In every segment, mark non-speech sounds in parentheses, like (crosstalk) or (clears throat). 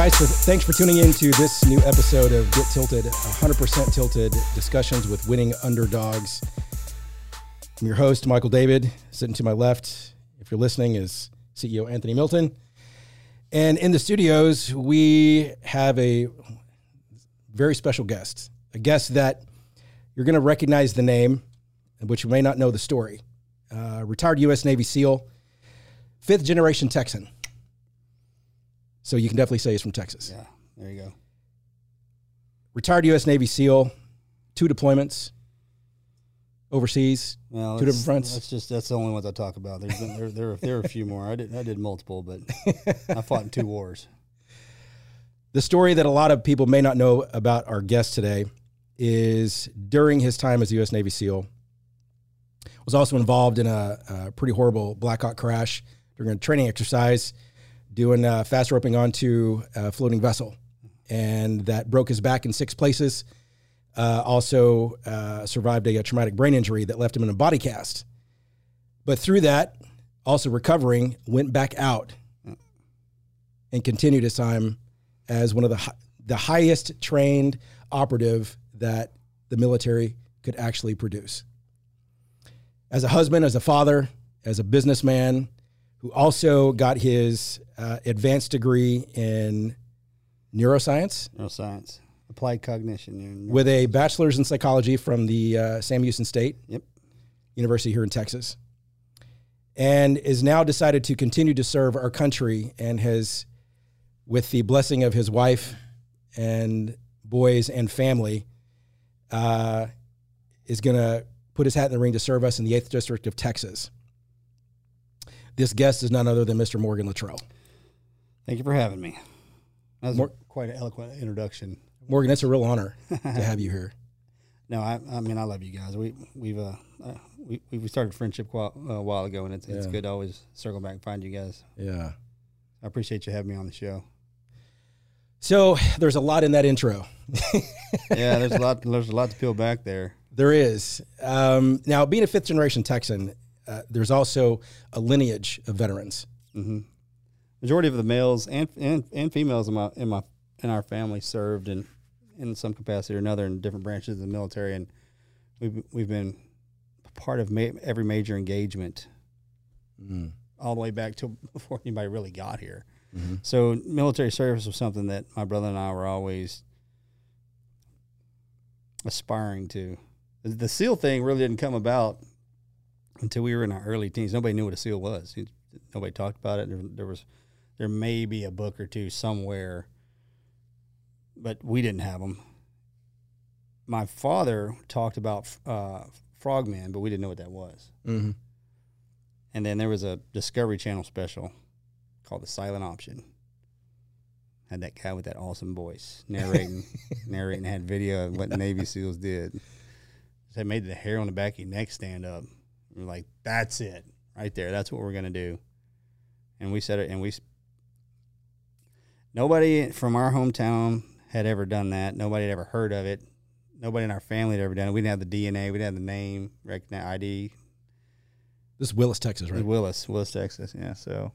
Guys, for, thanks for tuning in to this new episode of Get Tilted, 100% Tilted discussions with winning underdogs. I'm your host, Michael David. Sitting to my left, if you're listening, is CEO Anthony Milton. And in the studios, we have a very special guest, a guest that you're going to recognize the name, but you may not know the story. Uh, retired U.S. Navy SEAL, fifth generation Texan. So you can definitely say he's from Texas. Yeah, there you go. Retired U.S. Navy SEAL, two deployments overseas, Well, two that's- different fronts. That's just that's the only ones I talk about. There's been, there, there, there are a few (laughs) more. I did I did multiple, but I fought in two wars. (laughs) The story that a lot of people may not know about our guest today is during his time as a U.S. Navy SEAL, was also involved in a, a pretty horrible Black Hawk crash during a training exercise, doing uh, fast roping onto a floating vessel, and that broke his back in six places. Uh, also uh, survived a, traumatic brain injury that left him in a body cast. But through that, also recovering, went back out and continued his time as one of the hi- the highest trained operative that the military could actually produce. As a husband, as a father, as a businessman, who also got his uh, advanced degree in neuroscience Neuroscience, applied cognition. with a bachelor's in psychology from the uh, Sam Houston State Yep. University here in Texas, and is now decided to continue to serve our country and has, with the blessing of his wife and boys and family, uh, is going to put his hat in the ring to serve us in the 8th District of Texas. This guest is none other than Mr. Morgan Luttrell. Thank you for having me. That was More- quite an eloquent introduction. Morgan, it's a real honor (laughs) to have you here. No, I, I mean I love you guys. We we've uh, uh we we started friendship quite a while ago, and it's it's Yeah. good to always circle back and find you guys. Yeah. I appreciate you having me on the show. So there's a lot in that intro. (laughs) Yeah, there's a lot there's a lot to peel back there. There is. Um, now, being a fifth generation Texan, uh, there's also a lineage of veterans. hmm Majority of the males and, and and females in my in my in our family served in in some capacity or another in different branches of the military, and we've we've been part of ma- every major engagement all the way back to before anybody really got here. Mhm. So military service was something that my brother and I were always aspiring to. The, the SEAL thing really didn't come about until we were in our early teens. Nobody knew what a SEAL was. Nobody talked about it. There, there was there may be a book or two somewhere, but we didn't have them. My father talked about uh, frogmen, but we didn't know what that was. Mm-hmm. And then there was a Discovery Channel special called The Silent Option. Had that guy with that awesome voice narrating, (laughs) narrating, had video of what Navy SEALs did. They made the hair on the back of your neck stand up. We are like, that's it, right there. That's what we're gonna do. And we said it, and we. Nobody from our hometown had ever done that. Nobody had ever heard of it. Nobody in our family had ever done it. We didn't have the DNA. We didn't have the name, recognize ID, This is Willis, Texas, right? Willis, Willis, Texas. Yeah. So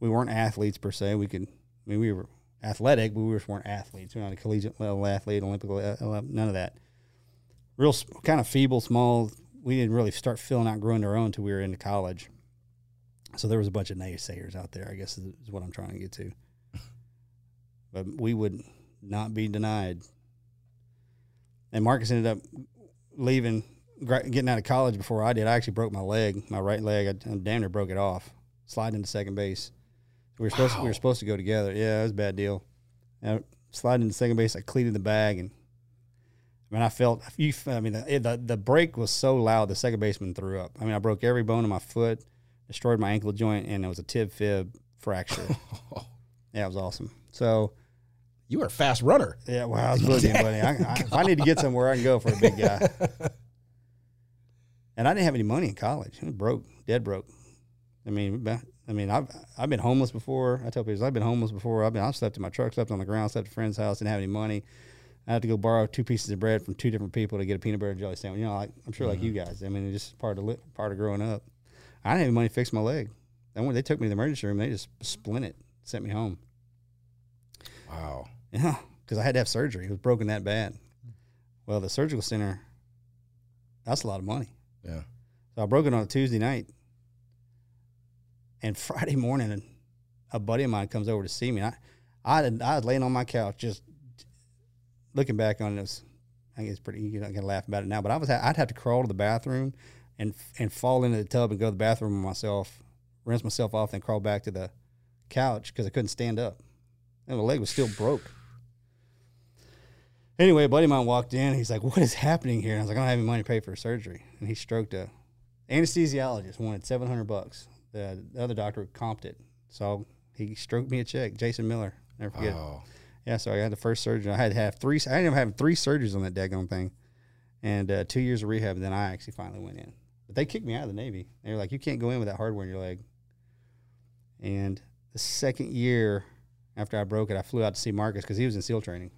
we weren't athletes per se. We could, I mean, we were athletic, but we just weren't athletes. We're not a collegiate level athlete, Olympic level, uh, none of that. Real kind of feeble, small. We didn't really start filling out, growing our own until we were into college. So there was a bunch of naysayers out there. I guess is, is what I'm trying to get to. (laughs) But we would not be denied. And Marcus ended up leaving getting out of college before I did, I actually broke my leg, my right leg. I, I damn near broke it off, sliding into second base. We were supposed to, we were supposed to go together. Yeah, it was a bad deal. I sliding into second base, I cleated the bag, and I mean, I felt you. I mean, the, the the break was so loud, the second baseman threw up. I mean, I broke every bone in my foot, destroyed my ankle joint, and it was a tib fib fracture. (laughs) yeah, it was awesome. So You were a fast runner. yeah, well, I was boogieing, buddy. I, I, if I need to get somewhere, I can go for a big guy. (laughs) And I didn't have any money in college. I was broke, dead broke. I mean, I mean, I've I've been homeless before. I tell people I've been homeless before. I've been I slept in my truck, slept on the ground, slept at a friend's house, didn't have any money. I had to go borrow two pieces of bread from two different people to get a peanut butter and jelly sandwich. You know, like, I'm sure like you mm-hmm. guys. I mean, it's just part of li- part of growing up. I didn't have any money to fix my leg. Then when they took me to the emergency room, they just splint it, sent me home. Wow. (laughs) Yeah, because I had to have surgery. It was broken that bad. Well, the surgical center, that's a lot of money. Yeah. So I broke it on a Tuesday night. And (laughs) Friday morning, a buddy of mine comes over to see me. I, I, I was laying on my couch, just looking back on this. I think it's pretty. You're not gonna laugh about it now, but I was. I'd have to crawl to the bathroom, and and fall into the tub and go to the bathroom myself, rinse myself off, then crawl back to the couch because I couldn't stand up, and my leg was still broke. Anyway, a buddy of mine walked in. He's like, "What is happening here?" And I was like, "I don't have any money to pay for surgery." And he stroked a anesthesiologist wanted seven hundred bucks. The, the other doctor comped it, so he stroked me a check. Jason Miller, never forget. Oh. Yeah, so I had the first surgery. I had to have three. I ended up having three surgeries on that daggone thing, and uh, two years of rehab. And then I actually finally went in. But they kicked me out of the Navy. They were like, "You can't go in with that hardware in your leg." And the second year after I broke it, I flew out to see Marcus because he was in SEAL training,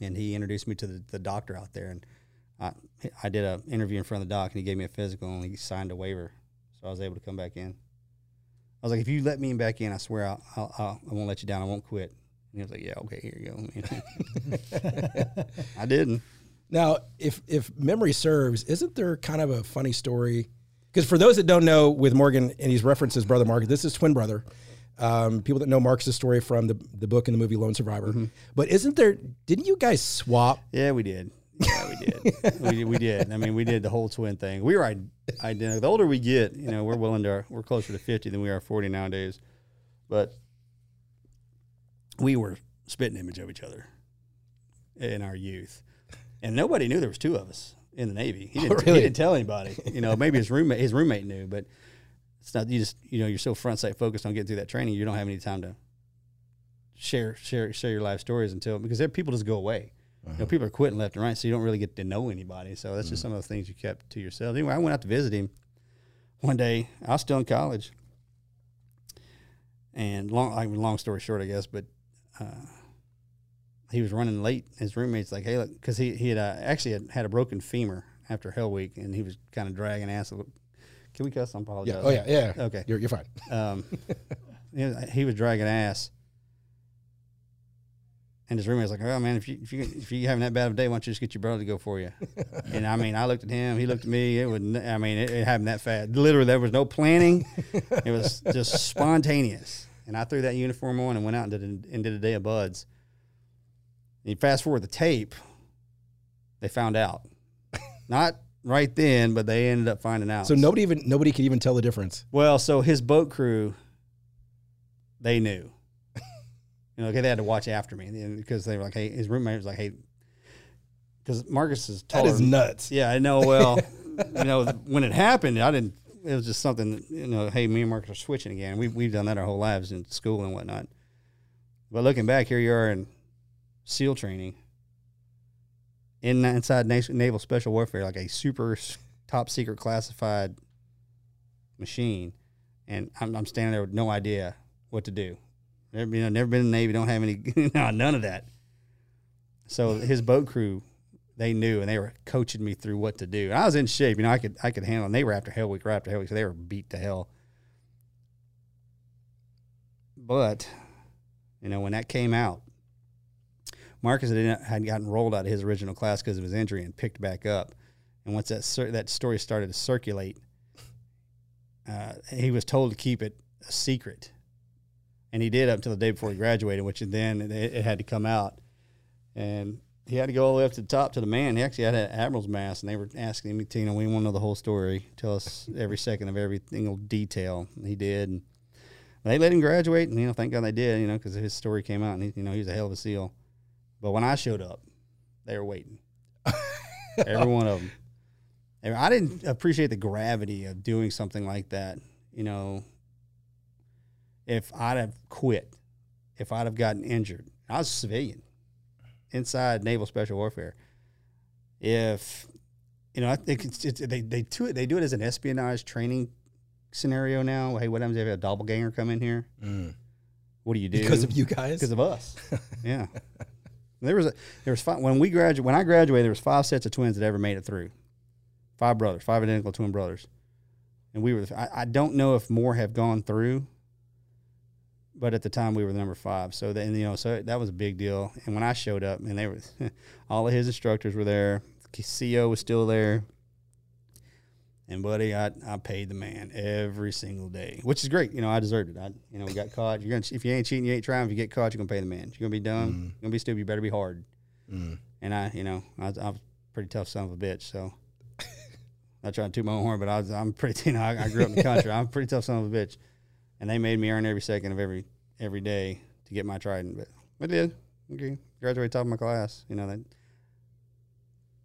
and he introduced me to the, the doctor out there. And I I did an interview in front of the doc, and he gave me a physical, and he signed a waiver, so I was able to come back in. I was like, "If you let me back in, I swear I'll, I'll, I'll I won't let you down. I won't quit." And he was like, "Yeah, okay, here you go." (laughs) I didn't. Now, if if memory serves, isn't there kind of a funny story? Because for those that don't know, with Morgan and he's referenced his brother Mark. this is twin brother. Um, people that know Marcus's story from the the book and the movie Lone Survivor. But isn't there? Didn't you guys swap? Yeah, we did. Yeah, we did. (laughs) we, we did. I mean, we did the whole twin thing. We were identical. The older we get, you know, we're willing to. We're closer to fifty than we are forty nowadays. But we were spitting image of each other in our youth, and nobody knew there was two of us in the Navy. He oh, didn't, really? he didn't tell anybody. You know, maybe his roommate his roommate knew, but it's not. You just you know you're so front sight focused on getting through that training, you don't have any time to share share share your life stories until because there people just go away. You know, uh-huh. people are quitting left and right, so you don't really get to know anybody. So that's just mm. some of the things you kept to yourself. Anyway, I went out to visit him one day. I was still in college, and long, I mean, long story short, I guess, but uh, he was running late. His roommate's like, "Hey, look," because he he had uh, actually had, had a broken femur after Hell Week, and he was kind of dragging ass. Can we cuss? I apologize. Yeah. Oh yeah. Yeah. Okay. You're, you're fine. Um, (laughs) he, was, he was dragging ass. And his roommate was like, "Oh man, if you if you if you having that bad of a day, why don't you just get your brother to go for you?" (laughs) and I mean, I looked at him, he looked at me. It would, I mean, it, it happened that fast. Literally, there was no planning. it was just (laughs) spontaneous. And I threw that uniform on and went out and did a, and did a day of BUD/S. And you fast forward the tape, they found out, (laughs) not right then, but they ended up finding out. So nobody even nobody could even tell the difference. Well, so his boat crew, they knew. (laughs) You know, okay, they had to watch after me and- because they were like, "Hey," his roommate was like, "Hey," because Marcus is taller. That is nuts. Yeah, I know. Well, (laughs) you know, when it happened, I didn't. It was just something. You know, hey, me and Marcus are switching again. we've, we've done that our whole lives in school and whatnot. But looking back, here you are in SEAL training, in inside na- naval special warfare, like a super top secret classified machine, and I'm, I'm standing there with no idea what to do. Never, you know, never been in the Navy, don't have any, (laughs) no, none of that. So his boat crew, they knew, and they were coaching me through what to do. And I was in shape, you know, I could I could handle. And they were after Hell Week, right after Hell Week, so they were beat to hell. But, you know, when that came out, Marcus had, had gotten rolled out of his original class because of his injury and picked back up. And once that cir- that story started to circulate, uh, he was told to keep it a secret, and he did up until the day before he graduated, which then it, it had to come out, and he had to go all the way up to the top to the man. He actually had an admiral's mast, and they were asking him, you know, we want to know the whole story. Tell us every second of every single detail. And he did, and they let him graduate, and you know, thank God they did, you know, because his story came out, and he, you know, he was a hell of a seal. But when I showed up, they were waiting. (laughs) Every one of them. And I didn't appreciate the gravity of doing something like that. You know, if I'd have quit, if I'd have gotten injured, I was a civilian inside naval special warfare. If you know, I think it's, it's they they do it they do it as an espionage training scenario now. Hey, what happens if you have a doppelganger come in here? Mm. What do you do? Because of you guys. because of us. (laughs) yeah. There was a there was five, when we graduated when I graduated there was five sets of twins that ever made it through. Five brothers, five identical twin brothers, and we were. I, I don't know if more have gone through, but at the time we were the number five. So then you know, so that was a big deal. And when I showed up, and they were (laughs) all of his instructors were there. CEO was still there. And buddy, I, I paid the man every single day, which is great. You know, I deserved it. I you know we got caught. You're gonna if you ain't cheating, you ain't trying. If you get caught, you're gonna pay the man. You're gonna be dumb, Mm. you're gonna be stupid. You better be hard. Mm. And I, you know, I I was a pretty tough son of a bitch. So (laughs) not trying to toot my own horn, but I was I'm pretty. (laughs) You know, I, I grew up in the country. I'm a pretty tough son of a bitch, and they made me earn every second of every every day to get my trident. But I did. Okay, graduated top of my class. You know that.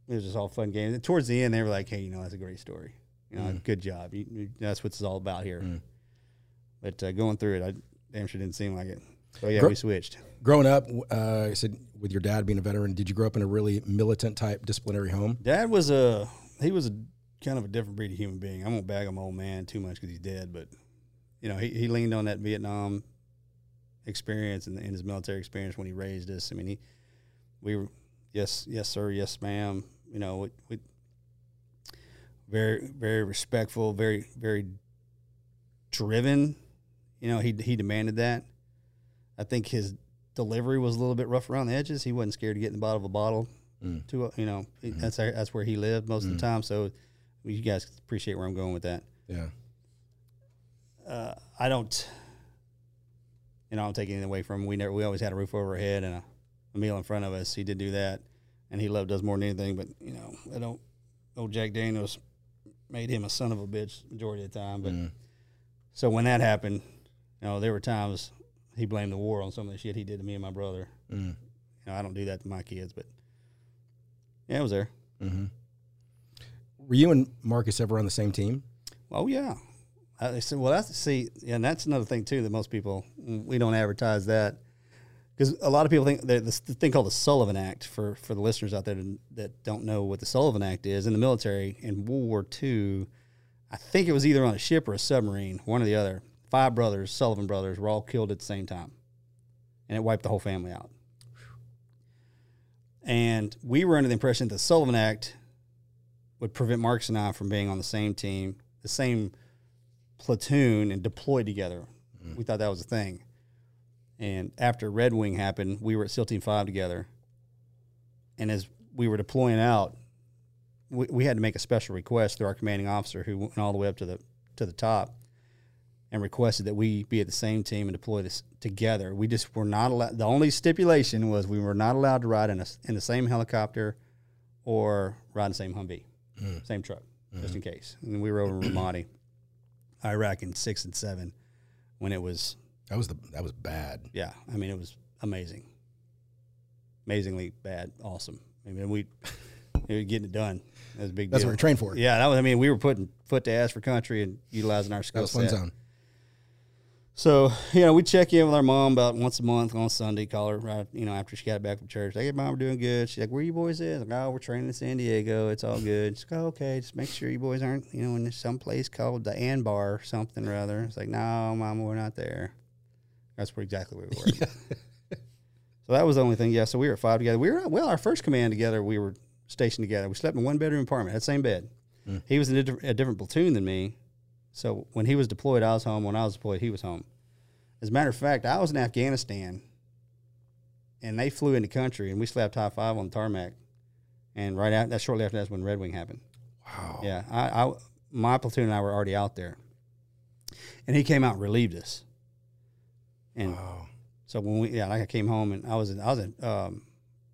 It was just all fun games. And towards the end, they were like, "Hey, you know, that's a great story. You know, Mm. good job. You, you, that's what it's all about here." Mm. But uh, going through it, I damn sure didn't seem like it. So yeah, Gro- we switched. Growing up, uh, I said with your dad being a veteran, did you grow up in a really militant type disciplinary home? Dad was a he was a kind of a different breed of human being. I won't bag him old man too much because he's dead, but you know he, he leaned on that Vietnam experience and, and his military experience when he raised us. I mean he we were yes yes sir yes ma'am. You know we, we very very respectful, very very driven. You know he he demanded that. I think his delivery was a little bit rough around the edges. He wasn't scared to get in the bottom of a bottle Mm. to uh, you know mm-hmm. that's that's where he lived most of the mm. time. So you guys appreciate where I'm going with that. Yeah. Uh, I don't, you know, I don't take anything away from him. We never we always had a roof over our head and a, a meal in front of us. He did do that, and he loved us more than anything. But you know, I don't. Old Jack Daniels made him a son of a bitch majority of the time. But Mm. so when that happened, you know, there were times he blamed the war on some of the shit he did to me and my brother. Mm. You know, I don't do that to my kids, but yeah, it was there. Mm-hmm. Were you and Marcus ever on the same team? Oh yeah. I said, well, that's see, and that's another thing too that most people we don't advertise that because a lot of people think that this thing called the Sullivan Act for for the listeners out there that- don't know what the Sullivan Act is in the military in World War II. I think it was either on a ship or a submarine, one or the other. Five brothers, Sullivan brothers, were all killed at the same time, and it wiped the whole family out. And we were under the impression that the Sullivan Act would prevent Marcus and I from being on the same team, the same platoon, and deployed together. Mm-hmm. We thought that was a thing. And after Red Wing happened, we were at SEAL Team Five together. And as we were deploying out, we, we had to make a special request through our commanding officer, who went all the way up to the to the top, and requested that we be at the same team and deploy this together. We just were not allowed. The only stipulation was we were not allowed to ride in a, in the same helicopter or ride in the same Humvee, mm. same truck, just mm-hmm. in case. And we were over in Ramadi, Iraq, in six and seven, when it was That was the that was bad. yeah, I mean, it was amazing. Amazingly bad, awesome. I mean, we, we were getting it done. That was a big That's deal. what we're trained for. Yeah, that was. I mean, we were putting foot to ass for country and utilizing our That skill was fun set. zone. So (laughs) you know, we check in with our mom about once a month on Sunday. Call her right, you know, after she got back from church. Like, hey, mom, we're doing good. She's like, where you boys at? Like, oh, we're training in San Diego. It's all good. She's like, oh, okay, just make sure you boys aren't, you know, in some place called the Anbar or something or other. It's like, no, mom, we're not there. That's where exactly where we were. (laughs) So that was the only thing. Yeah. So we were at five together. We were well. Our first command together, we were stationed together. We slept in one bedroom apartment, had the same bed. Mm. He was in a, a different platoon than me. So when he was deployed, I was home. When I was deployed, he was home. As a matter of fact, I was in Afghanistan, and they flew into country, and we slept high five on the tarmac. And right after that, shortly after that's when Red Wing happened. Wow. Yeah, I, I my platoon and I were already out there, and he came out and relieved us. And Wow. so when we, yeah, like I came home and I was in, I was at um,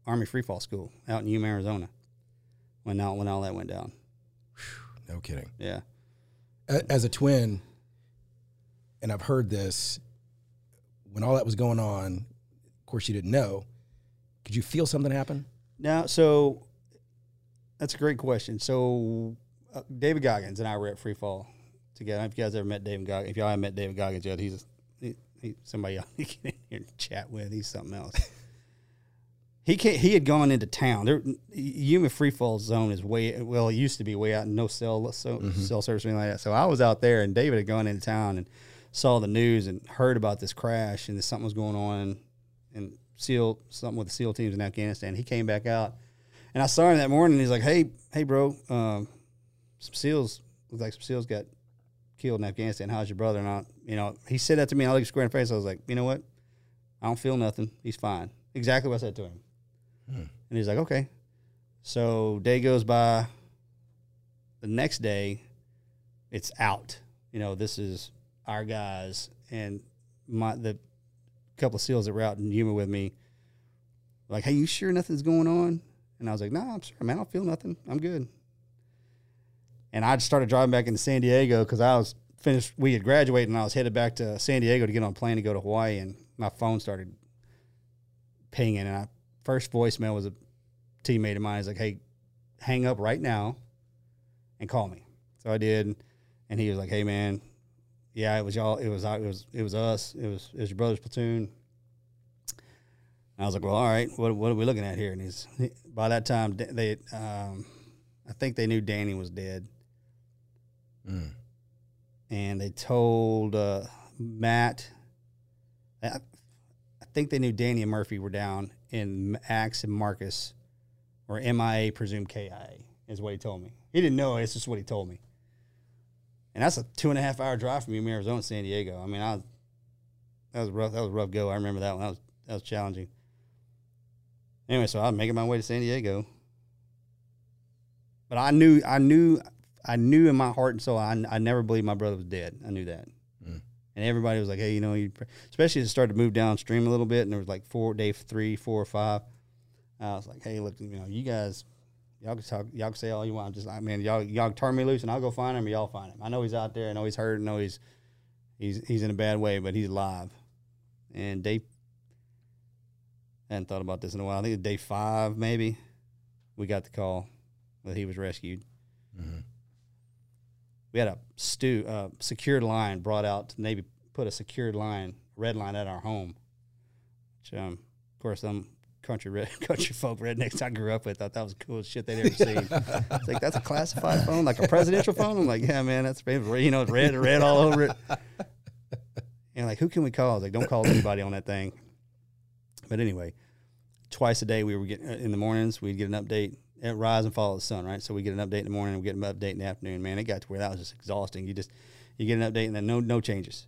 Army Free Fall School out in Yuma, Arizona, when all when all that went down. No kidding. Yeah, As a twin, and I've heard this, when all that was going on, of course you didn't know. Could you feel something happen? Now, so that's a great question. So uh, David Goggins and I were at Free Fall together. If you guys ever met David Goggins, if y'all haven't met David Goggins yet, he's he, he, somebody y'all (laughs) can in here and chat with. He's something else. He can he had gone into town. There, Yuma Free Fall Zone is way well. It used to be way out, no cell so, cell service or anything like that. So I was out there, and David had gone into town and saw the news and heard about this crash and that something was going on and SEAL something with the SEAL teams in Afghanistan. He came back out, and I saw him that morning. And he's like, "Hey, hey, bro, um, some SEALs look like some SEALs got killed in Afghanistan. How's your brother? And I, you know, he said that to me. And I looked square in the face. I was like, you know what? I don't feel nothing. He's fine. Exactly what I said to him. Hmm. And he's like, okay. So day goes by. The next day, it's out. You know, this is our guys and my the couple of seals that were out in Yuma with me. Like, hey, you sure nothing's going on? And I was like, no, nah, I'm sure, man. I don't feel nothing. I'm good. And I just started driving back into San Diego because I was finished. We had graduated, and I was headed back to San Diego to get on a plane to go to Hawaii. And my phone started pinging, and I first voicemail was a teammate of mine. He's like, "Hey, hang up right now and call me." So I did, and he was like, "Hey, man, yeah, it was y'all. It was it was it was us. It was it was your brother's platoon." And I was like, "Well, all right. What what are we looking at here?" And he's by that time they, um, I think they knew Danny was dead, Mm. and they told uh, Matt. I, I think they knew Danny and Murphy were down, and Axe and Marcus or MIA, presumed KIA, is what he told me. He didn't know. It's just what he told me. And that's a two and a half hour drive from from Arizona San Diego. I mean, I was, that was rough. That was a rough go. I remember that one. That was that was challenging. Anyway, so I was making my way to San Diego, but I knew, I knew, I knew in my heart and soul, I, I never believed my brother was dead. I knew that. And everybody was like, "Hey, you know, you," especially as it started to move downstream a little bit, and there was like four, day three, four, or five. I was like, "Hey, look, you know, you guys, y'all can talk, y'all can say all you want. I'm just, I mean, y'all, y'all turn me loose, and I'll go find him, or y'all find him. I know he's out there. I know he's hurt. I know he's, he's, he's in a bad way, but he's alive." And day, I hadn't thought about this in a while. I think it's day five, maybe. We got the call that he was rescued. We had a uh, secured line brought out. To Navy put a secured line, red line at our home. Which, um, of course, them country red, (laughs) country folk rednecks I grew up with thought that was the coolest shit they'd ever seen. it's like that's a classified phone, like a presidential phone. I'm like, yeah, man, that's you know, red, red all over it. And like, who can we call? I was like, don't call anybody on that thing. But anyway, twice a day we were getting in the mornings. We'd get an update at rise and fall of the sun, right? So we get an update in the morning, we get an update in the afternoon. Man, it got to where that was just exhausting. You just you get an update and then no no changes,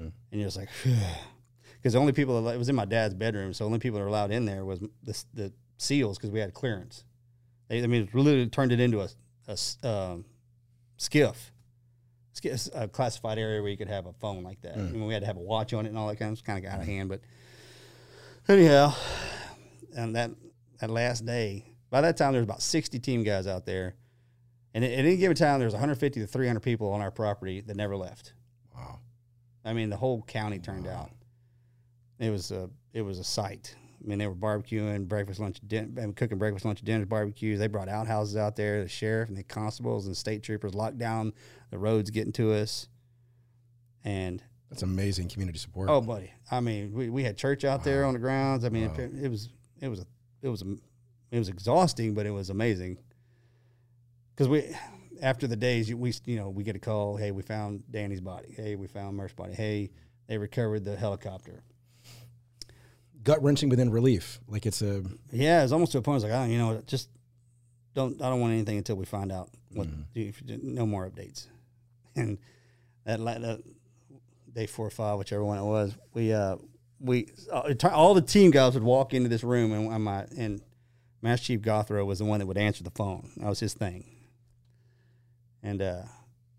Mm. and you're just like, (sighs) because the only people that, it was in my dad's bedroom, so the only people that were allowed in there was the the seals because we had clearance. They, I mean, it literally turned it into a um, SCIF, SCIF, a classified area where you could have a phone like that. Mm. I mean, we had to have a watch on it and all that kind of kind of got out of hand. But anyhow, and that that last day, by that time there was about sixty team guys out there, and at any given time there's one hundred fifty to three hundred people on our property that never left. Wow. I mean, the whole county turned out. It was a it was a sight. I mean, they were barbecuing breakfast, lunch, din- cooking breakfast, lunch, dinners, barbecues. They brought outhouses out there. The sheriff and the constables and state troopers locked down the roads getting to us. And That's amazing community support. oh, buddy, I mean, we, we had church out there on the grounds. I mean, Wow. it, it was it was a it was it was exhausting, but it was amazing. Because we after the days we you know we get a call, hey, we found Danny's body. Hey, we found Murph's body. Hey, they recovered the helicopter. Gut wrenching, but then relief. Like it's a Yeah, it's almost to a point. I was like, oh, you know, just don't. I don't want anything until we find out what. Mhm. No more updates. (laughs) And that, that day four or five, whichever one it was, we uh we uh, all the team guys would walk into this room and and my and Master Chief Gothro was the one that would answer the phone. That was his thing. And uh,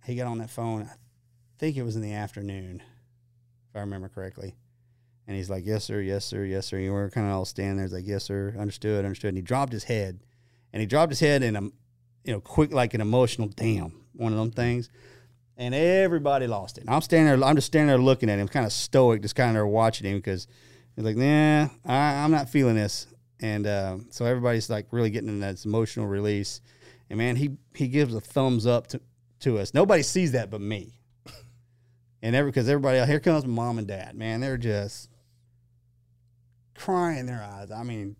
he got on that phone. I think it was in the afternoon, if I remember correctly. And he's like, "Yes, sir. Yes, sir. Yes, sir." And we were kind of all standing there. He's like, "Yes, sir. Understood. Understood." And he dropped his head, and he dropped his head in a, you know, quick like an emotional damn one of them things. And everybody lost it. And I'm standing there. I'm just standing there looking at him, kind of stoic, just kind of watching him because he's like, "Nah, I, I'm not feeling this." And uh, so everybody's like really getting in that emotional release. And man, he he gives a thumbs up to to us. Nobody sees that but me. And every because everybody out here comes mom and dad. Man, they're just crying their eyes. I mean,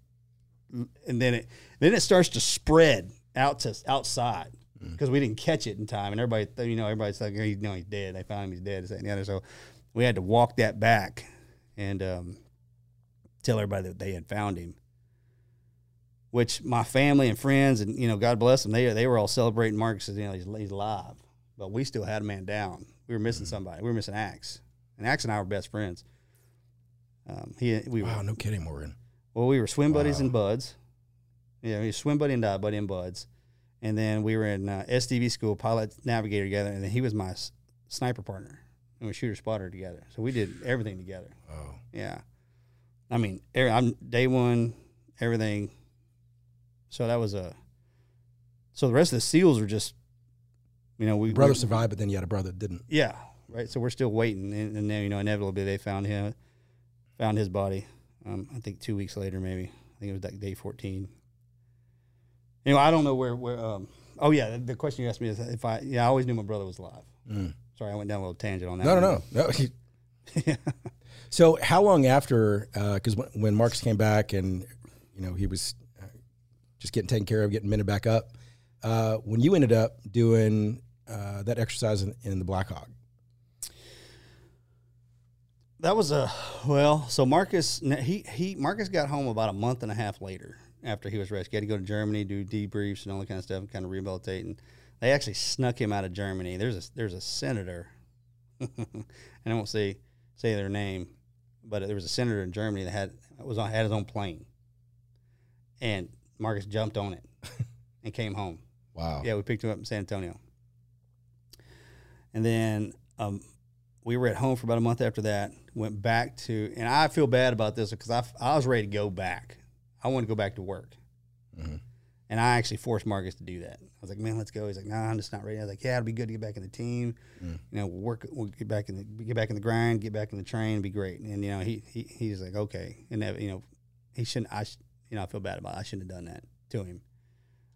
and then it then it starts to spread out to outside because we didn't catch it in time, and everybody you know everybody's like, you know, he's dead. They found him, he's dead. This, that, and the other. So we had to walk that back and um, tell everybody that they had found him. Which my family and friends and you know God bless them, they they were all celebrating Marcus. You know he's, he's alive, but we still had a man down. We were missing somebody. We were missing Axe, and Axe and I were best friends. Um, he we Wow, were no kidding, Morgan. well, we were swim buddies Wow. and buds. Yeah, we were swim buddy and dive buddy and buds, and then we were in uh, SDV school, pilot navigator together, and then he was my s- sniper partner, and we shooter spotter together. So we did everything together. Oh, Yeah, I mean, every, I'm day one, everything. So that was a. So the rest of the seals are just, you know, we brother we- survived, but then you had a brother that didn't. Yeah, right. So we're still waiting, and, and then you know, inevitably they found him, found his body. Um, I think two weeks later, maybe. I think it was like day fourteen. Anyway, I don't know where where. Um, oh yeah, the, the question you asked me is if I yeah I always knew my brother was alive. Mm. Sorry, I went down a little tangent on that. No, no, no, (laughs) no. so, how long after? Because when, when Marcus came back, and you know he was uh, just getting taken care of, getting minted back up. Uh, when you ended up doing uh, that exercise in, in the Black Hawk, That was a well. So Marcus, he he Marcus got home about a month and a half later after he was rescued. He had to go to Germany, do debriefs and all that kind of stuff, and kind of rehabilitate. And they actually snuck him out of Germany. There's a there's a senator, (laughs) and I won't say say their name, but there was a senator in Germany that had was on had his own plane, and Marcus jumped on it (laughs) and came home. wow, Yeah, we picked him up in San Antonio. And then um, we were at home for about a month after that. Went back to, and I feel bad about this because I, I was ready to go back. I wanted to go back to work. Mhm. And I actually forced Marcus to do that. I was like, man, let's go. He's like, nah, I'm just not ready. I was like, yeah, it'll be good to get back in the team. Mm. You know, we'll work, we'll get back in the, get back in the grind, get back in the train, be great. And, you know, he, he, he's like, okay. And, that, you know, he shouldn't, I, sh- you know, I feel bad about it. I shouldn't have done that to him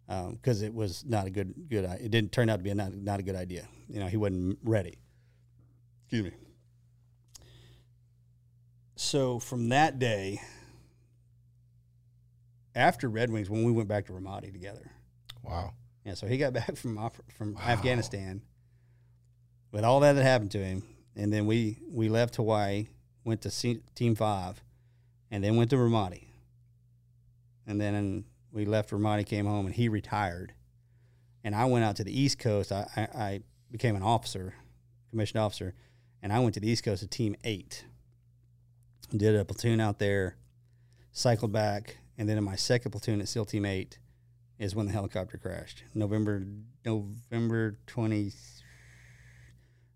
um, because it was not a good good. It didn't turn out to be a not not a good idea. You know, he wasn't ready. Excuse me. So from that day, after Red Wings, when we went back to Ramadi together, wow, yeah. So he got (laughs) back from from Wow. Afghanistan with all that that happened to him, and then we we left Hawaii, went to C- Team Five, and then went to Ramadi, and then we left Ramadi, came home, and he retired, and I went out to the East Coast. I I, I became an officer, commissioned officer, and I went to the East Coast to Team Eight. Did a platoon out there, cycled back, and then in my second platoon at SEAL Team Eight is when the helicopter crashed. November November twenty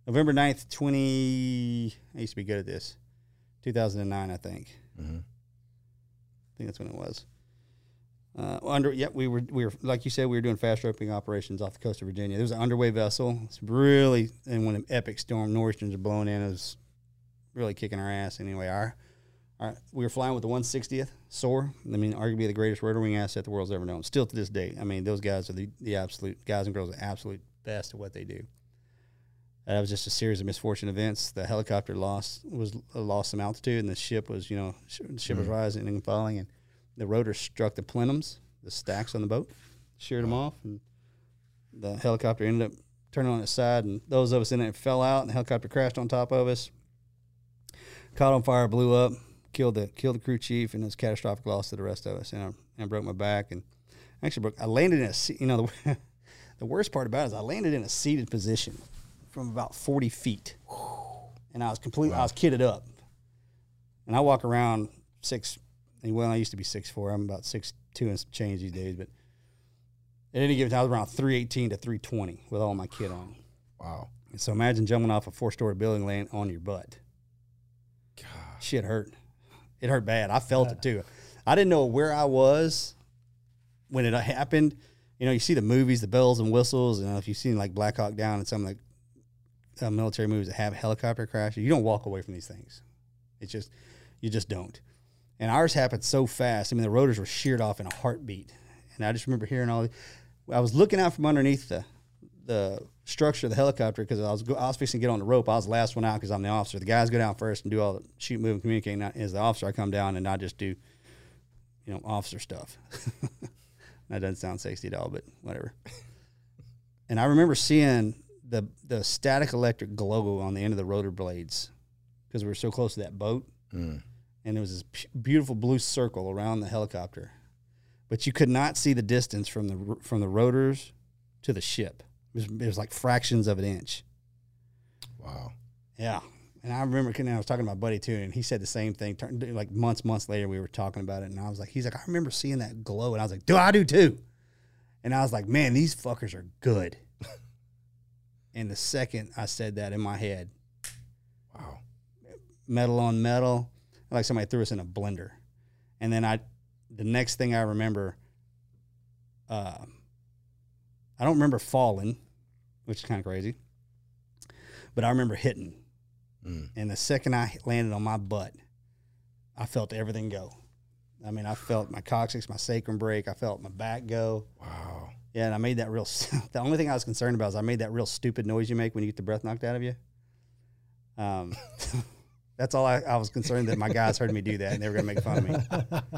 November 9th, twenty I used to be good at this. Two thousand and nine, I think. hmm I think that's when it was. Uh, under yep, we were we were like you said we were doing fast roping operations off the coast of Virginia. There was an underway vessel. It's really and when an epic storm nor'easters are blowing in, it was really kicking our ass. Anyway, our, our we were flying with the 160th SOAR. I mean, arguably the greatest rotor wing asset the world's ever known. Still to this day, I mean, those guys are the, the absolute guys and girls are the absolute best at what they do. That was just a series of misfortune events. The helicopter lost was lost some altitude, and the ship was, you know, sh- the ship was rising and falling, and the rotor struck the plenums, the stacks on the boat, sheared them off, and the helicopter ended up turning on its side, and those of us in it fell out, and the helicopter crashed on top of us, caught on fire, blew up, killed the killed the crew chief, and it was catastrophic loss to the rest of us, and I, and I broke my back, and actually broke. I landed in a, se- you know, the, (laughs) the worst part about it is I landed in a seated position from about forty feet, and I was completely, I was kitted up, and I walk around six. Well, I used to be six four. I'm about six two and some change these days, but at any given time, I was around three eighteen to three twenty with all my kit on. wow, And so imagine jumping off a four story building, laying on your butt. God, Shit hurt. It hurt bad. I felt it too. I didn't know where I was when it happened. You know, you see the movies, the bells and whistles, and if you've seen like Black Hawk Down and some of the uh, military movies that have helicopter crashes, you don't walk away from these things. It's just, you just don't. And ours happened so fast. I mean, the rotors were sheared off in a heartbeat. And I just remember hearing all. I was looking out from underneath the the structure of the helicopter because I was I was fixing to get on the rope. I was the last one out because I'm the officer. The guys go down first and do all the shoot, move, and communicate. And I, as the officer, I come down and I just do, you know, officer stuff. (laughs) that doesn't sound sexy at all, but whatever. and I remember seeing the the static electric glow on the end of the rotor blades because we were so close to that boat Mm. And there was this beautiful blue circle around the helicopter, but you could not see the distance from the from the rotors to the ship. It was, it was like fractions of an inch. Wow. Yeah. And I remember, and I was talking to my buddy too, and he said the same thing. Like months, months later, we were talking about it, and I was like, he's like, I remember seeing that glow, and I was like, do I do too? And I was like, man, these fuckers are good. (laughs) and the second I said that in my head, Wow. metal on metal, like somebody threw us in a blender. And then I, the next thing I remember, uh, I don't remember falling, which is kind of crazy, but I remember hitting. Mm. And the second I landed on my butt, I felt everything go. I mean, I felt my coccyx, my sacrum break. I felt my back go. Wow. Yeah, and I made that real. (laughs) The only thing I was concerned about is I made that real stupid noise you make when you get the breath knocked out of you. Um, (laughs) (laughs) that's all I, I was concerned that my guys heard me do that and they were gonna make fun of me. (laughs)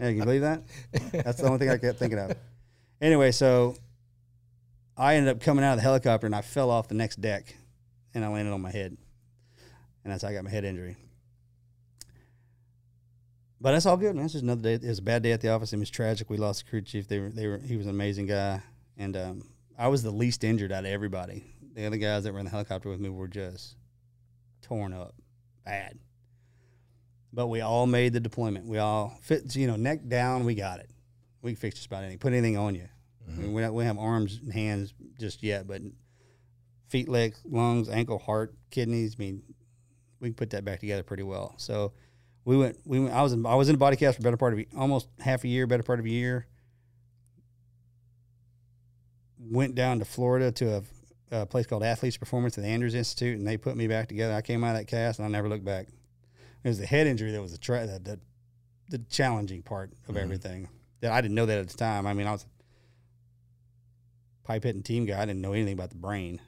Yeah, can you believe that? That's the only thing I kept thinking of. Anyway, so I ended up coming out of the helicopter and I fell off the next deck and I landed on my head, and that's how I got my head injury. But that's all good, man. It's just another day. It was a bad day at the office. It was tragic. We lost the crew chief. They were, they were, he was an amazing guy, and um, I was the least injured out of everybody. The other guys that were in the helicopter with me were just torn up, bad. But we all made the deployment. We all fit, you know, neck down. We got it. We can fix just about anything. Put anything on you. I mean, mm-hmm. we don't we have arms and hands just yet, but feet, legs, lungs, ankle, heart, kidneys. I mean, we can put that back together pretty well. So we went. We went. I was in. I was in a body cast for better part of almost half a year, better part of a year. Went down to Florida to a, a place called Athletes Performance at the Andrews Institute, and they put me back together. I came out of that cast, and I never looked back. It was the head injury that was the tra- the, the, the challenging part of Mhm. everything. That I didn't know that at the time. I mean, I was a pipe hitting team guy. I didn't know anything about the brain.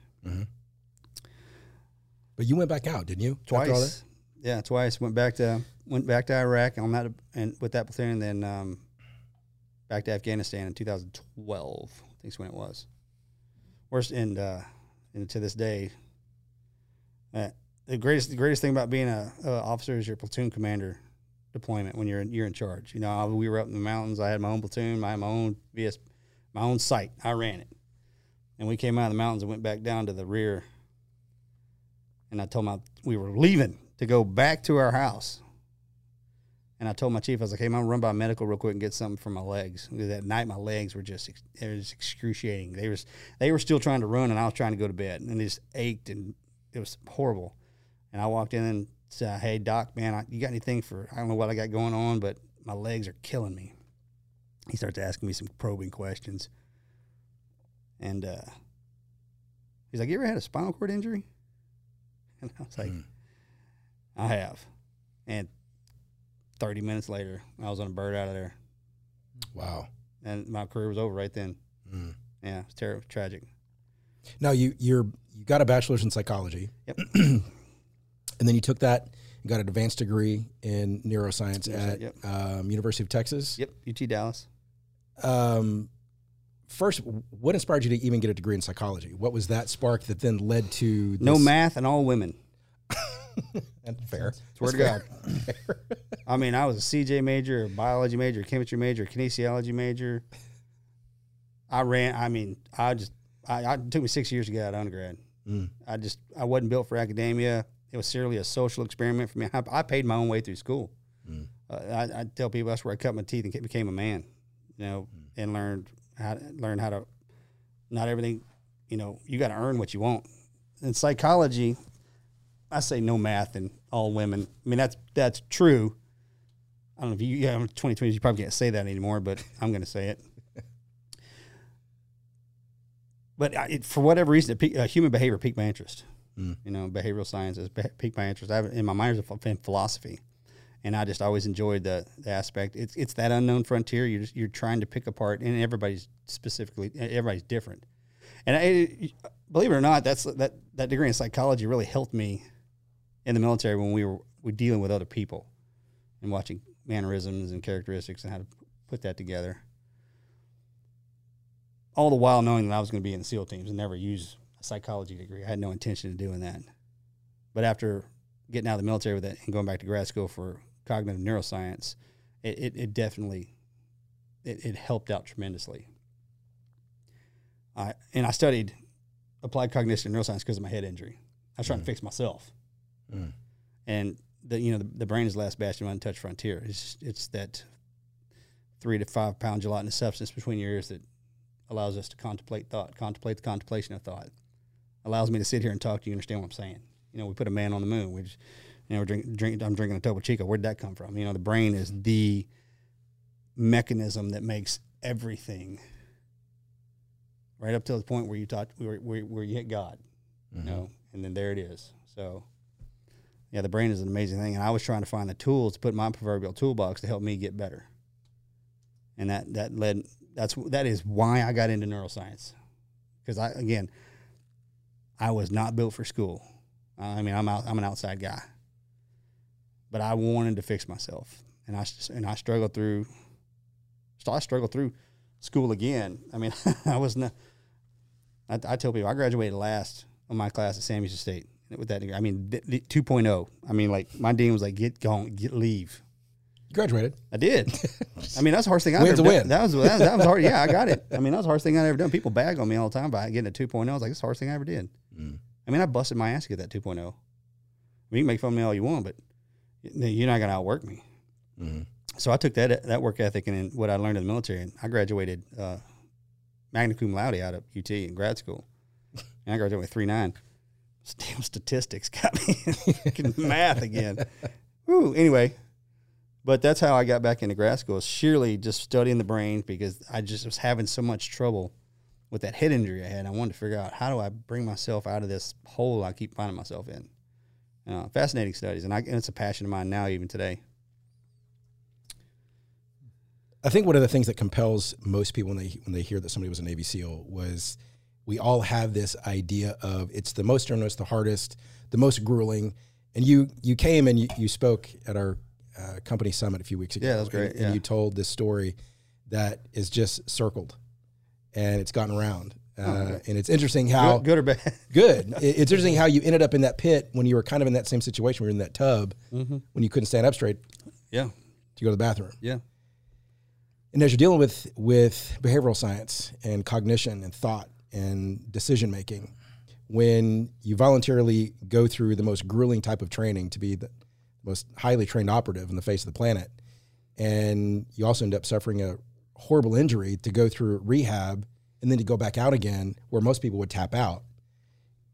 But you went back out, didn't you? After all that? twice. Yeah, twice. Went back to went back to Iraq on that and with that platoon, then um, back to Afghanistan in 2012. I think is when it was. And uh, and to this day, uh, the greatest the greatest thing about being a, a officer is your platoon commander deployment when you're in, you're in charge. You know, I- we were up in the mountains. I had my own platoon. I had my own VS, my own site. I ran it, and we came out of the mountains and went back down to the rear and I told my we were leaving to go back to our house. And I told my chief, I was like, "Hey, I'm gonna run by medical real quick and get something for my legs." That night, my legs were just, it was excruciating. They was they were still trying to run, and I was trying to go to bed, and they just ached, and it was horrible. And I walked in and said, "Hey, doc, man, I, you got anything for? I don't know what I got going on, but my legs are killing me." He starts asking me some probing questions, and uh, he's like, "You ever had a spinal cord injury?" (laughs) And I was like, Mm. I have. And 30 minutes later, I was on a bird out of there. Wow. And my career was over right then. Mm. Yeah, it's terrible, tragic. Now you you're you got a bachelor's in psychology. Yep. (clears throat) and then you took that and got an advanced degree in neuroscience Neuroscience, at yep. um, University of Texas. Yep, UT Dallas. Um, first, what inspired you to even get a degree in psychology? What was that spark that then led to No math and all women. (laughs) And fair. Swear to God. (laughs) I mean, I was a CJ major, a biology major, a chemistry major, a kinesiology major. I ran, I mean, I just, I, I it took me six years to get out of undergrad. Mm. I just, I wasn't built for academia. It was seriously a social experiment for me. I, I paid my own way through school. Mm. Uh, I, I tell people that's where I cut my teeth and became a man, you know, and learned how to learn how to. Not everything, you know, you got to earn what you want. In psychology, I say no math and all women. I mean that's that's true. I don't know if you yeah, 2020 you probably can't say that anymore, but I'm going to say it. (laughs) But I, it, for whatever reason, it piqued- uh, human behavior piqued my interest. Mm. You know, behavioral sciences be- piqued my interest. I have, in my mind is in philosophy, and I just always enjoyed the, the aspect. It's it's that unknown frontier. You're just, you're trying to pick apart, and everybody's specifically everybody's different. And I, believe it or not, that's that that degree in psychology really helped me in the military when we were we dealing with other people and watching mannerisms and characteristics and how to put that together. All the while knowing that I was going to be in the SEAL teams and never use a psychology degree. I had no intention of doing that. But after getting out of the military with it and going back to grad school for cognitive neuroscience, it, it, it definitely it, it helped out tremendously. I and I studied applied cognition and neuroscience because of my head injury. I was trying to mm. fix myself. Mm. And the you know the, the brain is the last bastion of untouched frontier. It's it's that three to five pound gelatinous substance between your ears that allows us to contemplate thought, contemplate the contemplation of thought. Allows me to sit here and talk to you, and understand what I'm saying. You know, we put a man on the moon. We just, you know, we're drink, drink, I'm drinking a Topo Chico. Where'd that come from? You know, the brain is the mechanism that makes everything right up to the point where you thought where, where, where you hit God, Mhm. you know, and then there it is. So, yeah, the brain is an amazing thing, and I was trying to find the tools to put in my proverbial toolbox to help me get better, and that that led that's that is why I got into neuroscience, because I again, I was not built for school. I mean, I'm out, I'm an outside guy, but I wanted to fix myself, and I and I struggled through. I struggled through school again. I mean, (laughs) I was not. I, I tell people I graduated last of my class at Sam Houston State with that degree. I mean, the, the 2.0. I mean, like my dean was like, "Get gone, get leave." You graduated. I did. (laughs) I mean, that's the hardest thing I've Win's ever done. win. That was that, that was hard. (laughs) Yeah, I got it. I mean, that was the hardest thing I've ever done. People bag on me all the time about getting a 2.0. I was like, "It's the hardest thing I ever did." Mm. I mean, I busted my ass to get that 2.0. I mean, you can make fun of me all you want, but you're not gonna outwork me. Mhm. So I took that that work ethic and what I learned in the military, and I graduated uh, magna cum laude out of UT in grad school, (laughs) and I graduated with three nine. Damn statistics got me (laughs) in math again. Woo. Anyway, but that's how I got back into grad school. Sheerly just studying the brain because I just was having so much trouble with that head injury I had. I wanted to figure out how do I bring myself out of this hole I keep finding myself in. Uh, fascinating studies, and, I, and it's a passion of mine now, even today. I think one of the things that compels most people when they when they hear that somebody was a Navy SEAL was we all have this idea of it's the most strenuous, the hardest, the most grueling. And you you came and you, you spoke at our uh, company summit a few weeks ago. Yeah, that was great, And, yeah. and you told this story that is just circled, and it's gotten around. Uh, okay. And it's interesting how good, good or bad? (laughs) good. It's interesting how you ended up in that pit when you were kind of in that same situation. We were in that tub mm-hmm. when you couldn't stand up straight Yeah, to go to the bathroom. yeah, And as you're dealing with with behavioral science and cognition and thought and decision making, when you voluntarily go through the most grueling type of training to be the most highly trained operative on the face of the planet, and you also end up suffering a horrible injury to go through rehab and then to go back out again, where most people would tap out,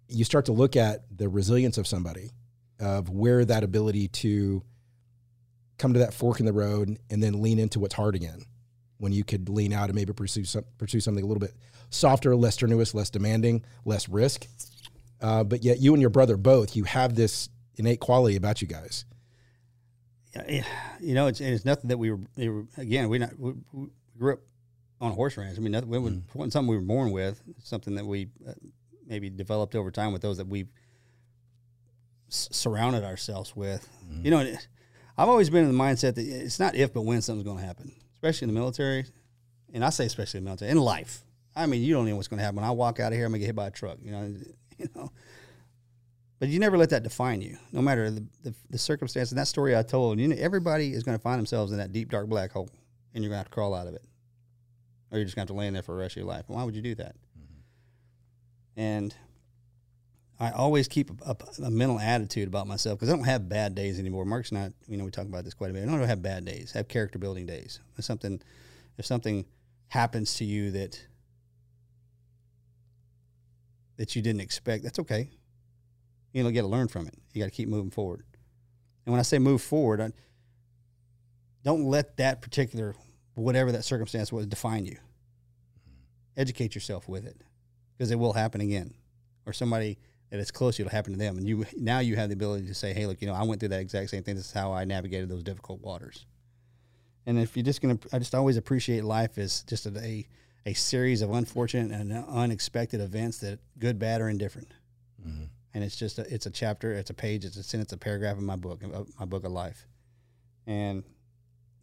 you start to look at the resilience of somebody, of where that ability to come to that fork in the road and then lean into what's hard again. When you could lean out and maybe pursue some, pursue something a little bit softer, less strenuous, less demanding, less risk. Uh, but yet, you and your brother both, you have this innate quality about you guys. You know, it's, and it's nothing that we were, they were again, we not we, we grew up on a horse ranch. I mean, nothing, it Mm. wasn't something we were born with. Something that we uh, maybe developed over time with those that we've s- surrounded ourselves with. Mm. You know, it- I've always been in the mindset that it's not if but when something's going to happen, especially in the military. And I say especially in the military, in life. I mean, you don't know what's going to happen. When I walk out of here, I'm going to get hit by a truck. You know, (laughs) you know. But you never let that define you, no matter the, the, the circumstance. And that story I told, you know, everybody is going to find themselves in that deep, dark black hole, and you're going to have to crawl out of it. Or you're just going to have to lay in there for the rest of your life. Why would you do that? Mm-hmm. And I always keep a, a, a mental attitude about myself because I don't have bad days anymore. Mark's not, you know, we talk about this quite a bit. I don't have bad days. I have character building days. If something, if something happens to you that that you didn't expect, that's okay. You know, you got to learn from it. You got to keep moving forward. And when I say move forward, I, don't let that particular whatever that circumstance was define you. Educate yourself with it because it will happen again, or somebody that is close to you will happen to them, and you now you have the ability to say, "Hey, look, you know, I went through that exact same thing. This is how I navigated those difficult waters." And if you're just gonna, I just always appreciate life as just a a, a series of unfortunate and unexpected events that good, bad, or indifferent. Mm-hmm. And it's just a, it's a chapter, it's a page, it's a sentence, a paragraph in my book, my book of life. And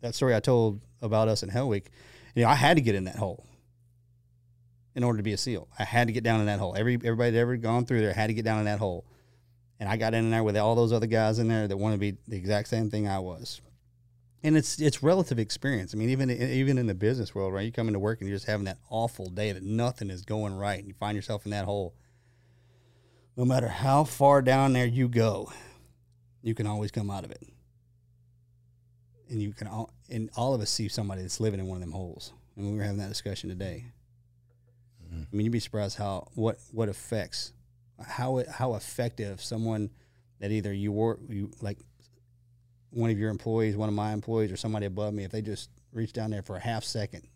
that story I told about us in Hell Week, you know, I had to get in that hole in order to be a SEAL. I had to get down in that hole. Every everybody that ever gone through there had to get down in that hole. And I got in there with all those other guys in there that wanted to be the exact same thing I was. And it's it's relative experience. I mean, even even in the business world, right? You come into work and you're just having that awful day that nothing is going right, and you find yourself in that hole. no matter how far down there you go, you can always come out of it. And you can all and all of us see somebody that's living in one of them holes. And we were having that discussion today. Mhm. I mean, you'd be surprised how what what affects how how effective someone that either you were you like one of your employees, one of my employees, or somebody above me, if they just reach down there for a half second,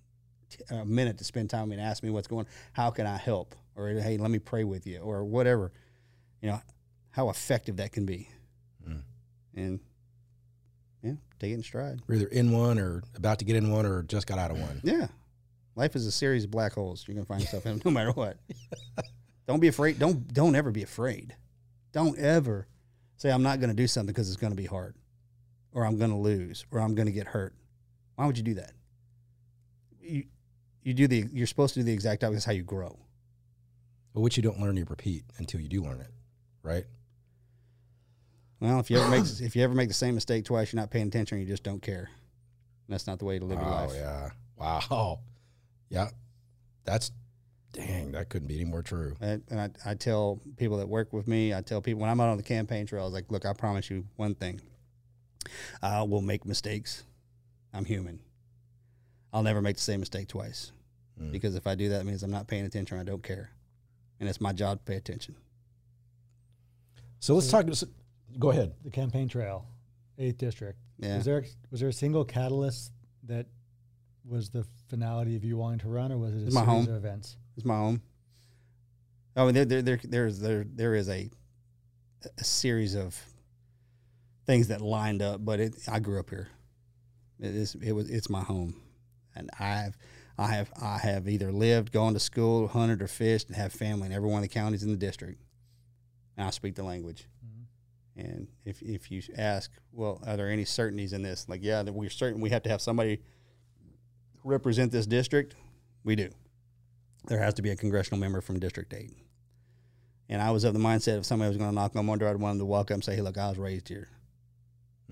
t- a minute to spend time with me and ask me what's going, how can I help, or hey, let me pray with you, or whatever, you know, how effective that can be, Mm. and yeah, take it in stride. We're either in one or about to get in one or just got out of one. Yeah, life is a series of black holes. You're gonna find yourself in (laughs) no matter what. don't be afraid. Don't don't ever be afraid. Don't ever say I'm not gonna do something because it's gonna be hard, or I'm gonna lose, or I'm gonna get hurt. Why would you do that? You you do the you're supposed to do the exact opposite. That's how you grow. But which you don't learn, you repeat until you do learn it, right? Well, if you ever make (clears throat) if you ever make the same mistake twice, you're not paying attention. You just don't care. That's not the way to live your Oh life. yeah, wow, (laughs) yeah. That's dang. That couldn't be any more true. And, and I, I tell people that work with me, I tell people when I'm out on the campaign trail, I was like, look, I promise you one thing. I will make mistakes. I'm human. I'll never make the same mistake twice. Mm. Because if I do that, it means I'm not paying attention. I don't care. And it's my job to pay attention. So let's talk. Go ahead. the campaign trail, eighth district. Yeah. Was there was there a single catalyst that was the finality of you wanting to run, or was it a It's my series home. of events? It's my home. I mean, there, there, there, there's, there, there is a, a series of things that lined up, but it, I grew up here. It is, it was, it's my home, and I've, I have, I have either lived, gone to school, hunted or fished, and have family in every one of the counties in the district. And I speak the language. Mm-hmm. And if, if you ask, well, are there any certainties in this? Like, yeah, that we're certain we have to have somebody represent this district. We do there has to be a congressional member from District 8. And I was of the mindset if somebody was going to knock on my door, I'd want them to walk up and say, hey, look, I was raised here.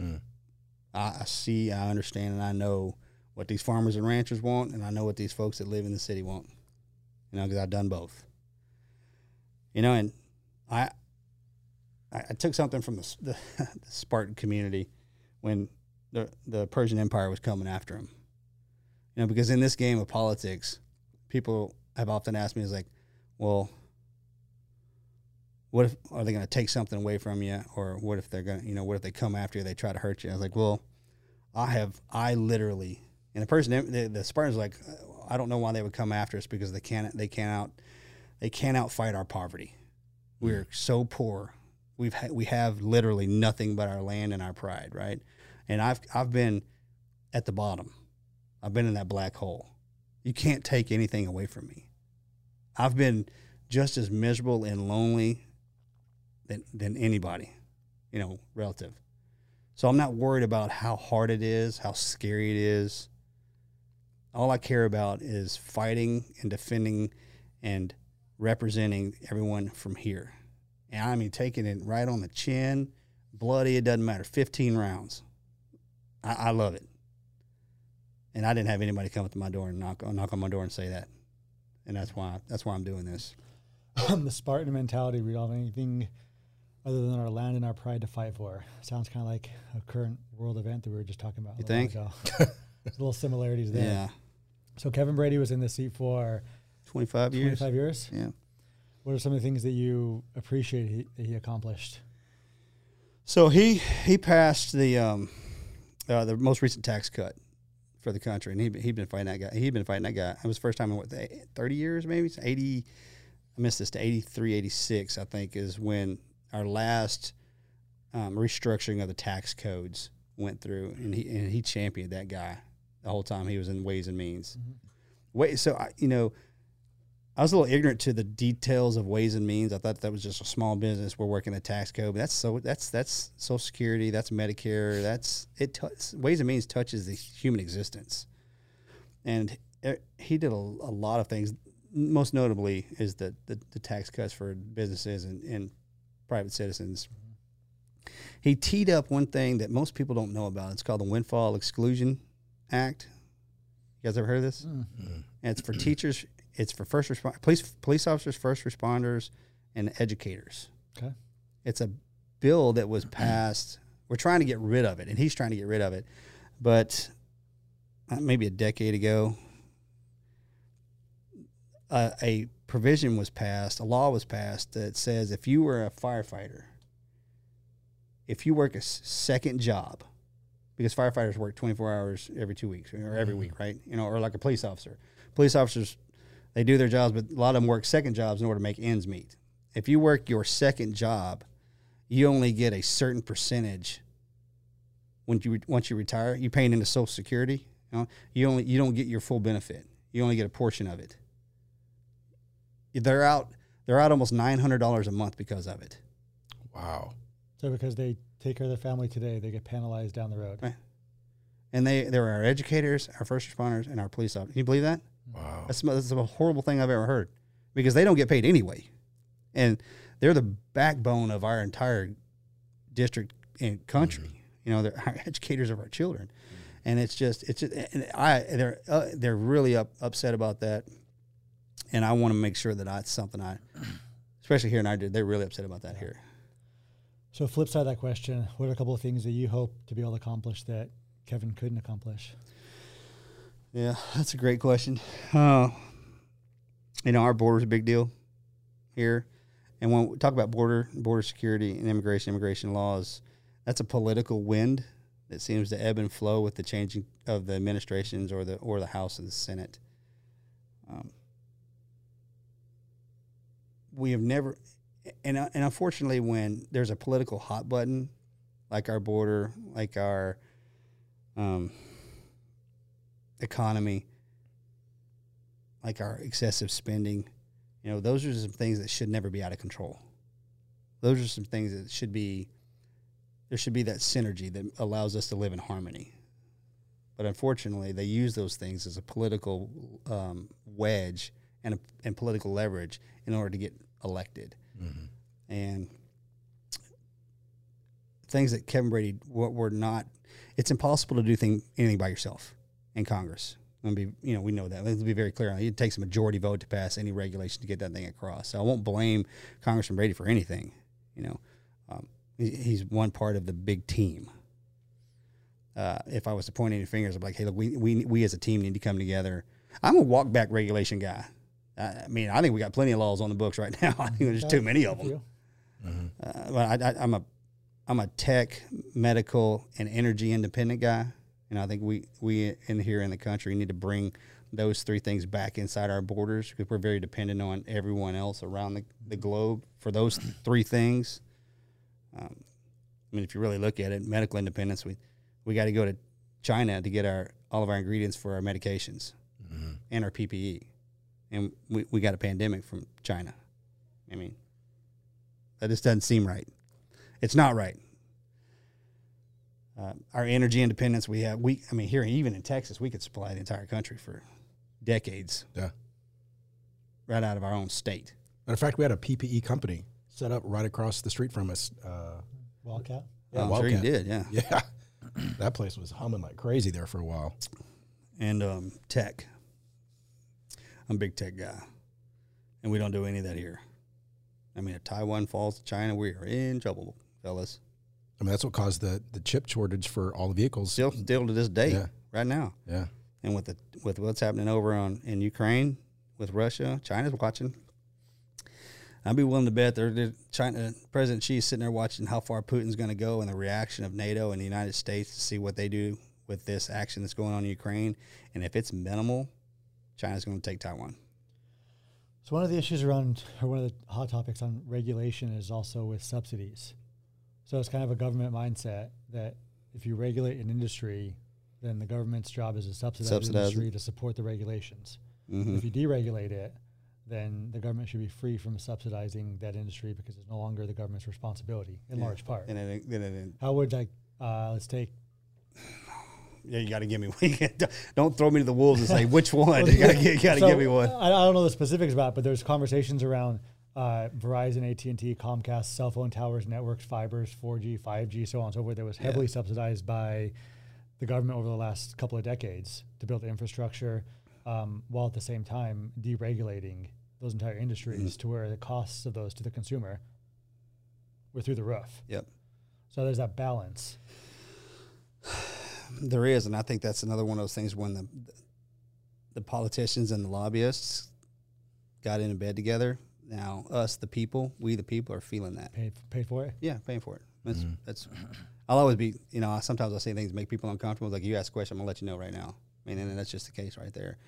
Mm. I, I see, I understand, and I know what these farmers and ranchers want, and I know what these folks that live in the city want. You know, because I've done both. You know, and I, I, took something from the, the, (laughs) the Spartan community when the the Persian Empire was coming after him. You know, because in this game of politics, people have often asked me, "Is like, well, what if are they going to take something away from you, or what if they're going to, you know, what if they come after you, they try to hurt you?" I was like, "Well, I have, I literally." And the person, the, the Spartans, like, uh, I don't know why they would come after us because they can't, they can't out, they can't outfight our poverty. Hmm. We're so poor. We've ha- we have literally nothing but our land and our pride, right? And I've I've been at the bottom. I've been in that black hole. You can't take anything away from me. I've been just as miserable and lonely than than anybody, you know, relative. So I'm not worried about how hard it is, how scary it is. All I care about is fighting and defending and representing everyone from here. And I mean taking it right on the chin, bloody, it doesn't matter. 15 rounds. I, I love it. And I didn't have anybody come up to my door and knock, knock on my door and say that. And that's why that's why I'm doing this. (laughs) the Spartan mentality. Have anything other than our land and our pride to fight for. Sounds kind of like a current world event that we were just talking about. You think? while ago. (laughs) There's little similarities there. Yeah. So Kevin Brady was in the seat for 25 years. 25 years. Yeah. What are some of the things that you appreciate he, that he accomplished? So he he passed the um, uh, the most recent tax cut for the country, and he he'd been fighting that guy. He'd been fighting that guy. It was the first time in what thirty years, maybe It's eighty. I missed this to 83, 86, I think, is when our last um, restructuring of the tax codes went through, and he and he championed that guy the whole time he was in Ways and Means. Wait, so I, you know, I was a little ignorant to the details of Ways and Means. I thought that was just a small business. We're working the tax code, but that's so that's that's Social Security, that's Medicare, that's it. T- Ways and Means touches the human existence, and it, he did a, a lot of things. Most notably is the the, the tax cuts for businesses and, and private citizens. He teed up one thing that most people don't know about. It's called the Windfall Exclusion Act. You guys ever heard of this? Mm. Mm. and it's for teachers. It's for first respond police police officers, first responders, and educators. Okay. It's a bill that was passed. We're trying to get rid of it, and he's trying to get rid of it. But uh, maybe a decade ago, uh, a provision was passed, a law was passed that says if you were a firefighter, if you work a second job, because firefighters work 24 hours every two weeks or every mm-hmm. week, right? You know, or like a police officer. Police officers, they do their jobs, but a lot of them work second jobs in order to make ends meet. If you work your second job, you only get a certain percentage when you once you retire. You're paying into Social Security. You know, you only you don't get your full benefit. You only get a portion of it. They're out. They're out almost nine hundred dollars a month because of it. Wow. So because they take care of their family today, they get penalized down the road. Right. And they they're our educators, our first responders, and our police officers. Can you believe that? Wow. That's, that's the most horrible thing I've ever heard because they don't get paid anyway. And they're the backbone of our entire district and country. You know, they're (laughs) our educators of our children. And it's just, it's just, and I, they're, uh, they're really up, upset about that. And I want to make sure that that's something I, especially here in our, they're really upset about that here. So flip side of that question, what are a couple of things that you hope to be able to accomplish that Kevin couldn't accomplish? Yeah, that's a great question. Uh, you know, our border's a big deal here. And when we talk about border, border security and immigration, immigration laws, that's a political wind that seems to ebb and flow with the changing of the administrations or the or the House and the Senate. Um, we have never, and and unfortunately, when there's a political hot button, like our border, like our um, economy, like our excessive spending, you know, those are some things that should never be out of control. Those are some things that should be, there should be that synergy that allows us to live in harmony. But unfortunately, they use those things as a political um, wedge and, a, and political leverage in order to get elected. And things that Kevin Brady were, were not, it's impossible to do thing, anything by yourself in Congress. And be, you know, we know that. Let's be very clear. it. It takes a majority vote to pass any regulation to get that thing across. So I won't blame Congressman Brady for anything. You know, um, he, he's one part of the big team. Uh, if I was to point any fingers, I'm like, hey, look, we, we, we as a team need to come together. I'm a walk back regulation guy. I mean, I think we got plenty of laws on the books right now. (laughs) I think there's too many of them. Uh, but I, I, I'm a I'm a tech, medical, and energy independent guy, and I think we we in here in the country need to bring those three things back inside our borders because we're very dependent on everyone else around the, the globe for those three things. Um, I mean, if you really look at it, medical independence, we we got to go to China to get our all of our ingredients for our medications and our PPE, and we, we got a pandemic from China. I mean, that just doesn't seem right. It's not right. Uh, our energy independence, we have, we, I mean, here, even in Texas, we could supply the entire country for decades Yeah. right out of our own state. Matter of fact, we had a PPE company set up right across the street from us. Uh, Wildcat. Yeah, I'm sure you did, yeah. (laughs) yeah. that place was humming like crazy there for a while. And um, tech. I'm a big tech guy. And we don't do any of that here. I mean, if Taiwan falls to China, we are in trouble, fellas. I mean, that's what caused the, the chip shortage for all the vehicles. Still, still to this day, Yeah. right now. Yeah. and with the with what's happening over on in Ukraine with Russia, China's watching. I'd be willing to bet they're, they're China President Xi's sitting there watching how far Putin's going to go and the reaction of NATO and the United States to see what they do with this action that's going on in Ukraine. And if it's minimal, China's going to take Taiwan. So one of the issues around, or one of the hot topics on regulation is also with subsidies. So it's kind of a government mindset that if you regulate an industry, then the government's job is to subsidize the Subsidize it. industry to support the regulations. Mhm. If you deregulate it, then the government should be free from subsidizing that industry because it's no longer the government's responsibility in Yeah. large part. And then, then, then How would like uh, let's take yeah, you got to give me. One. (laughs) Don't throw me to the wolves and say (laughs) which one. (laughs) You got to you got to So, give me one. I, I don't know the specifics about, it, but there's conversations around uh, Verizon, AT and T, Comcast, cell phone towers, networks, fibers, 4G, 5G, so on and so forth. That was heavily subsidized by the government over the last couple of decades to build infrastructure, um, while at the same time deregulating those entire industries Mm-hmm. to where the costs of those to the consumer we're through the roof. Yep. So there's that balance. There is, and I think that's another one of those things when the the politicians and the lobbyists got into bed together. Now, us, the people, we the people, are feeling that. Paid paid for it. Yeah, paying for it. That's mm-hmm. that's. I'll always be, you know. Sometimes I say things that make people uncomfortable. Like you ask a question, I'm gonna let you know right now. I mean, and that's just the case right there.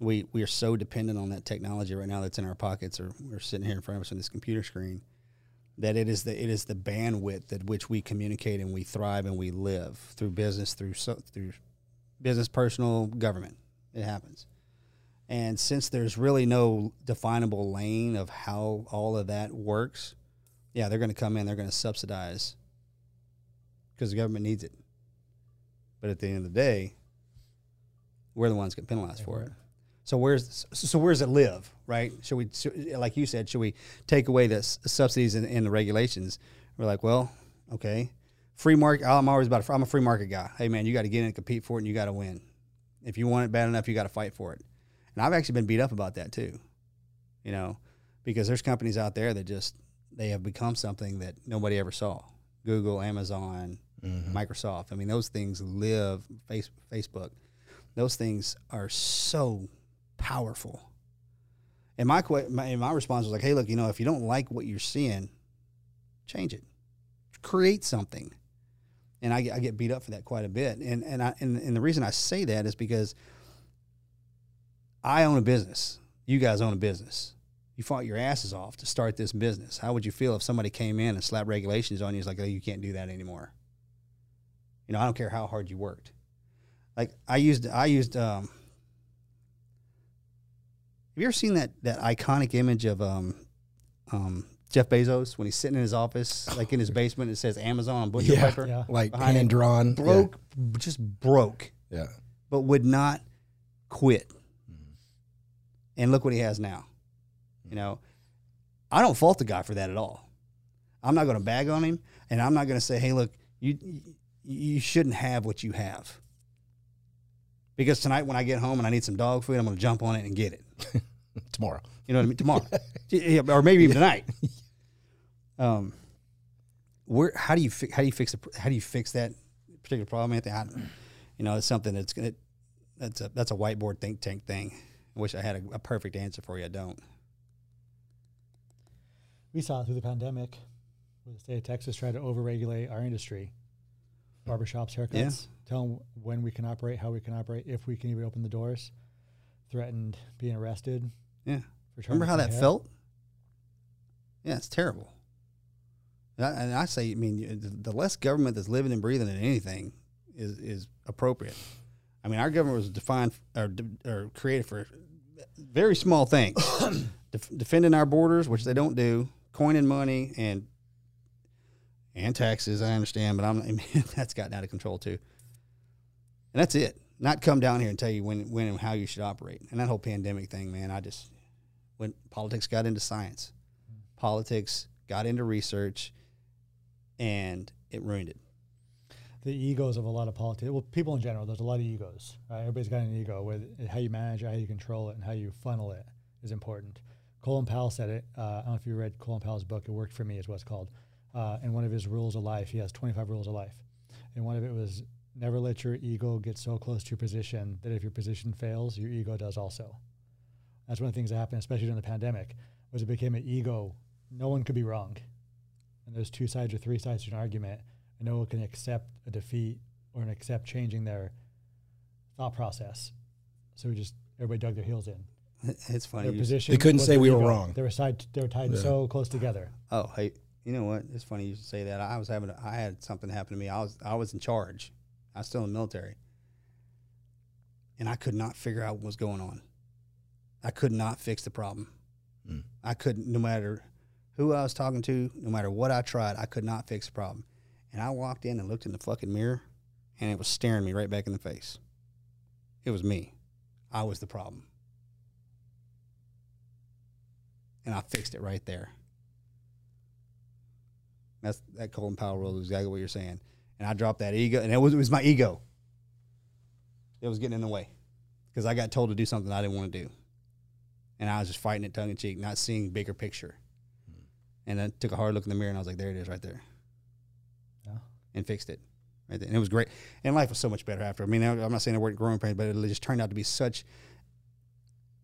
We we are so dependent on that technology right now that's in our pockets, or we're sitting here in front of us on this computer screen, that it is the it is the bandwidth at which we communicate and we thrive and we live through business, through so, through business, personal, government. It happens. And since there's really no definable lane of how all of that works, yeah, they're going to come in, they're going to subsidize because the government needs it. But at the end of the day, we're the ones getting penalized for it. So where's so where does it live, right? Should we, should, like you said, should we take away the s- subsidies and, and the regulations? We're like, well, okay, free market. I'm always about. I'm a free market guy. Hey man, you got to get in and compete for it, and you got to win. If you want it bad enough, you got to fight for it. And I've actually been beat up about that too, you know, because there's companies out there that just they have become something that nobody ever saw. Google, Amazon, mm-hmm. Microsoft. I mean, those things live. Face, Facebook. Those things are so powerful. And my, my and my response was like, "Hey, look, you know, if you don't like what you're seeing, change it, create something." And I, get- I get beat up for that quite a bit. And and I and, and the reason I say that is because I own a business. You guys own a business. You fought your asses off to start this business. How would you feel if somebody came in and slapped regulations on you? It's like, oh, you can't do that anymore. You know, I don't care how hard you worked. Like I used, I used. Um, you ever seen that that iconic image of um, um, Jeff Bezos when he's sitting in his office, like in his (sighs) basement, and it says Amazon on butcher Yeah. paper? Yeah. Like Behind hand it. drawn. Broke, just broke Yeah. but would not quit. And look what he has now. You know, I don't fault the guy for that at all. I'm not going to bag on him, and I'm not going to say, "Hey, look, you you shouldn't have what you have." Because tonight, when I get home and I need some dog food, I'm going to jump on it and get it. (laughs) Tomorrow. You know what I mean? Tomorrow, (laughs) Yeah, or maybe even tonight. (laughs) Um, where? How do you fi- how do you fix the, how do you fix that particular problem, Anthony? I, you know, it's something that's gonna that's a that's a whiteboard think tank thing. I wish I had a, a perfect answer for you. I don't. We saw it through the pandemic, where the state of Texas tried to overregulate our industry, barbershops, haircuts, Yeah. tell them when we can operate, how we can operate, if we can even open the doors. Threatened being arrested. Yeah. Remember how that hair. felt? Yeah, it's terrible. And I, say, I mean, the the less government that's living and breathing in anything is is appropriate. I mean, our government was defined or, or created for very small things, (coughs) Def- defending our borders, which they don't do, coining money and and taxes. I understand, but I'm I (laughs) mean, that's gotten out of control too. And that's it. Not come down here and tell you when when and how you should operate. And that whole pandemic thing, man, I just when politics got into science, politics got into research, and it ruined it. the egos of a lot of politics. Well, people in general, there's a lot of egos. Right? Everybody's got an ego. With how you manage it, how you control it, and how you funnel it is important. Colin Powell said it. Uh, I don't know if you read Colin Powell's book. It worked for me, is what it's called. Uh, and one of his rules of life, he has 25 rules of life, and one of it was never let your ego get so close to your position that if your position fails, your ego does also. That's one of the things that happened, especially during the pandemic, was it became an ego. No one could be wrong, and there's two sides or three sides to an argument and no one can accept a defeat or an accept changing their thought process. So we just everybody dug their heels in. (laughs) It's funny. Their position. They couldn't say their we were wrong. They were side. They were tied Yeah. so close together. Oh, hey, you know what? It's funny you should say that. I was having, a, I had something happen to me. I was, I was in charge. I was still in the military, and I could not figure out what was going on. I could not fix the problem. Mm. I couldn't, no matter who I was talking to, no matter what I tried, I could not fix the problem. And I walked in and looked in the fucking mirror, and it was staring me right back in the face. It was me. I was the problem. And I fixed it right there. That's that Colin Powell rule is exactly what you're saying. And I dropped that ego, and it was, it was my ego. It was getting in the way because I got told to do something I didn't want to do, and I was just fighting it tongue in cheek, not seeing bigger picture. Hmm. And I took a hard look in the mirror and I was like, there it is right there. Yeah. And fixed it. Right there. And it was great. And life was so much better after. I mean, I'm not saying I weren't growing pains, but it just turned out to be such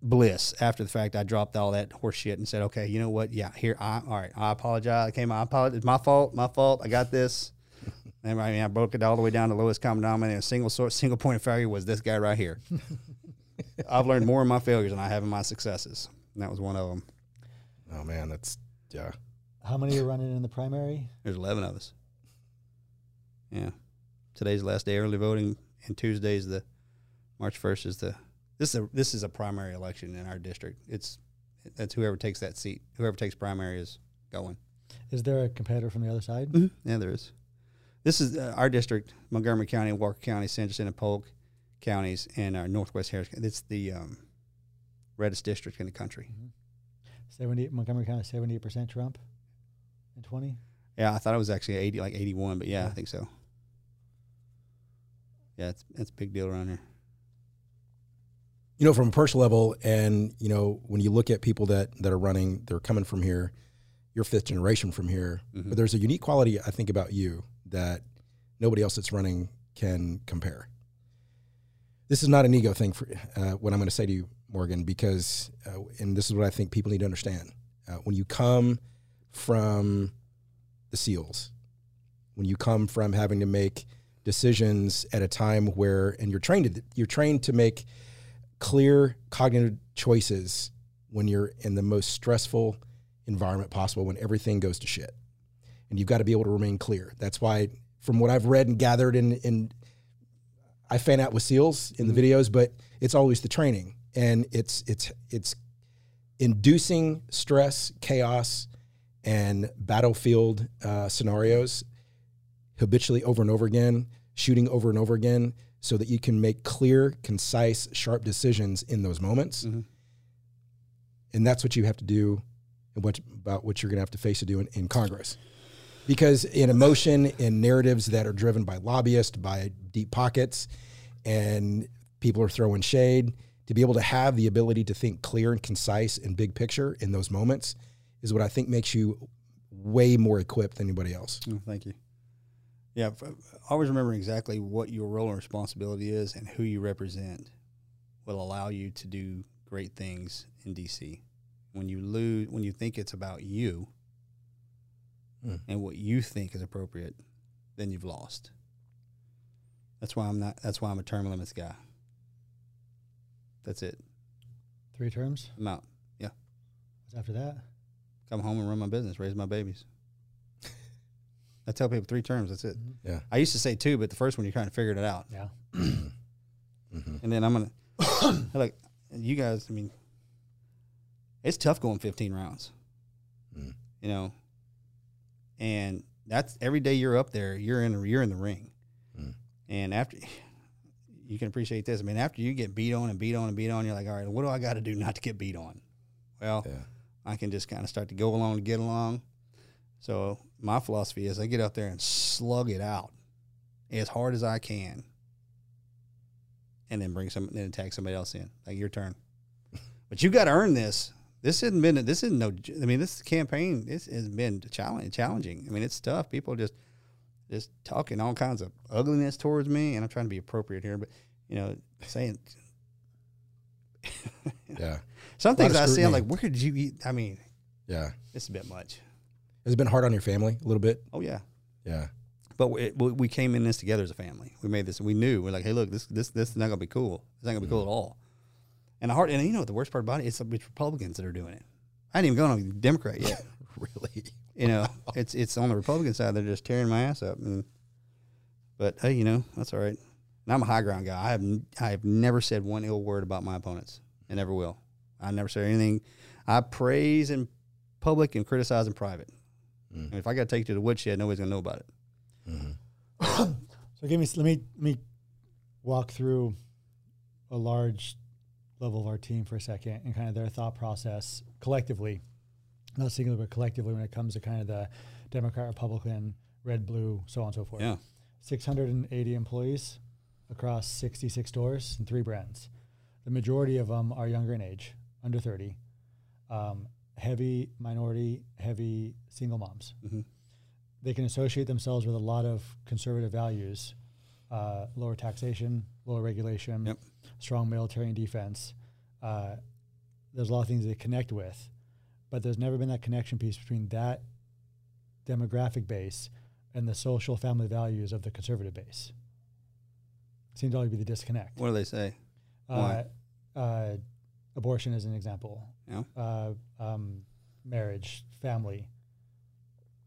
bliss after the fact. I dropped all that horse shit and said, okay, you know what? Yeah, here, I, all right, I apologize. I came, I apologize. It's my fault, my fault. I got this. And I mean, I broke it all the way down to lowest common denominator. A single source, single point of failure was this guy right here. (laughs) I've learned more in my failures than I have in my successes. And that was one of them. Oh man, that's yeah. How many are running in the primary? There's 11 of us. Yeah. Today's the last day early voting, and Tuesday's the March 1st is the this is a this is a primary election in our district. It's that's whoever takes that seat, whoever takes primary is going. Is there a competitor from the other side? Mm-hmm. Yeah, there is. This is uh, our district: Montgomery County, Walker County, Sanderson, and Polk counties, and our Northwest Harris. It's the um, reddest district in the country. Seventy Montgomery County, seventy-eight percent Trump, and twenty. Yeah, I thought it was actually eighty, like eighty-one, but yeah, I think so. Yeah, it's it's a big deal around here. you know, from a personal level, and you know, when you look at people that that are running, they're coming from here. You're fifth generation from here, Mhm. but there's a unique quality I think about you that nobody else that's running can compare. This is not an ego thing for uh, what I'm going to say to you, Morgan, because, uh, and this is what I think people need to understand. Uh, when you come from the SEALs, when you come from having to make decisions at a time where, and you're trained to, you're trained to make clear cognitive choices when you're in the most stressful environment possible when everything goes to shit and you've got to be able to remain clear that's why from what i've read and gathered in, in i fan out with seals in the videos but it's always the training and it's it's it's inducing stress chaos and battlefield uh, scenarios habitually over and over again shooting over and over again so that you can make clear, concise, sharp decisions in those moments. Mhm. And that's what you have to do and what about what you're going to have to face to do in, in Congress. Because in emotion, in narratives that are driven by lobbyists, by deep pockets, and people are throwing shade, to be able to have the ability to think clear and concise and big picture in those moments is what I think makes you way more equipped than anybody else. Oh, thank you. Yeah, always remember exactly what your role and responsibility is and who you represent will allow you to do great things in DC. When you lose, when you think it's about you Mm. and what you think is appropriate, then you've lost. That's why I'm not. That's why I'm a term limits guy. That's it. Three terms. I'm out. What's after that? Come home and run my business, raise my babies. (laughs) I tell people three terms. That's it. Yeah. I used to say two, but the first one you're kind of figuring it out. Yeah. (clears throat) (clears throat) Mhm. And then I'm gonna (coughs) like you guys. I mean, it's tough going 15 rounds. Mm. You know, and that's every day you're up there. You're in. You're in the ring. Mm. And after (sighs) you can appreciate this. I mean, after you get beat on and beat on and beat on, you're like, all right, what do I got to do not to get beat on? Well, Yeah. I can just kind of start to go along and get along. So my philosophy is I get out there and slug it out as hard as I can, and then bring some, then attack somebody else in. Like your turn, (laughs) but you got to earn this. This hasn't been. This isn't no. I mean, this campaign. This has been challenging. Challenging. I mean, it's tough. People just just talking all kinds of ugliness towards me, and I'm trying to be appropriate here, but you know, saying Yeah. (laughs) some things I say. I'm like, where did you eat? I mean, Yeah. it's a bit much. Has it been hard on your family a little bit? Oh yeah. Yeah. But we, we came in this together as a family. We made this. We knew we're like, hey, look, this this this is not gonna be cool. It's not gonna be cool mm. at all. And the hard, and you know what the worst part about it? It's, it's Republicans that are doing it. I didn't even go on a Democrat yet. (laughs) Really? you know, (laughs) it's it's on the Republican side. They're just tearing my ass up. And but hey, you know that's all right. And I'm a high ground guy. I have n- I have never said one ill word about my opponents, and never will. I never say anything. I praise in public and criticize in private. Mm. And if I got to take you to the woodshed, nobody's gonna know about it. Mhm. (coughs) So give me let me let me walk through a large level of our team for a second and kind of their thought process collectively, not singular but collectively when it comes to kind of the Democrat, Republican, red, blue, so on and so forth. Yeah. 680 employees across 66 stores and three brands. The majority of them are younger in age, under 30. Um, heavy minority, heavy single moms. Mhm. They can associate themselves with a lot of conservative values, uh, lower taxation, lower regulation, Yep. Strong military and defense. Uh, there's a lot of things they connect with, but there's never been that connection piece between that demographic base and the social family values of the conservative base. Seems to always be the disconnect. What do they say? Uh, uh, abortion is an example. Yeah. Uh, um, marriage, family,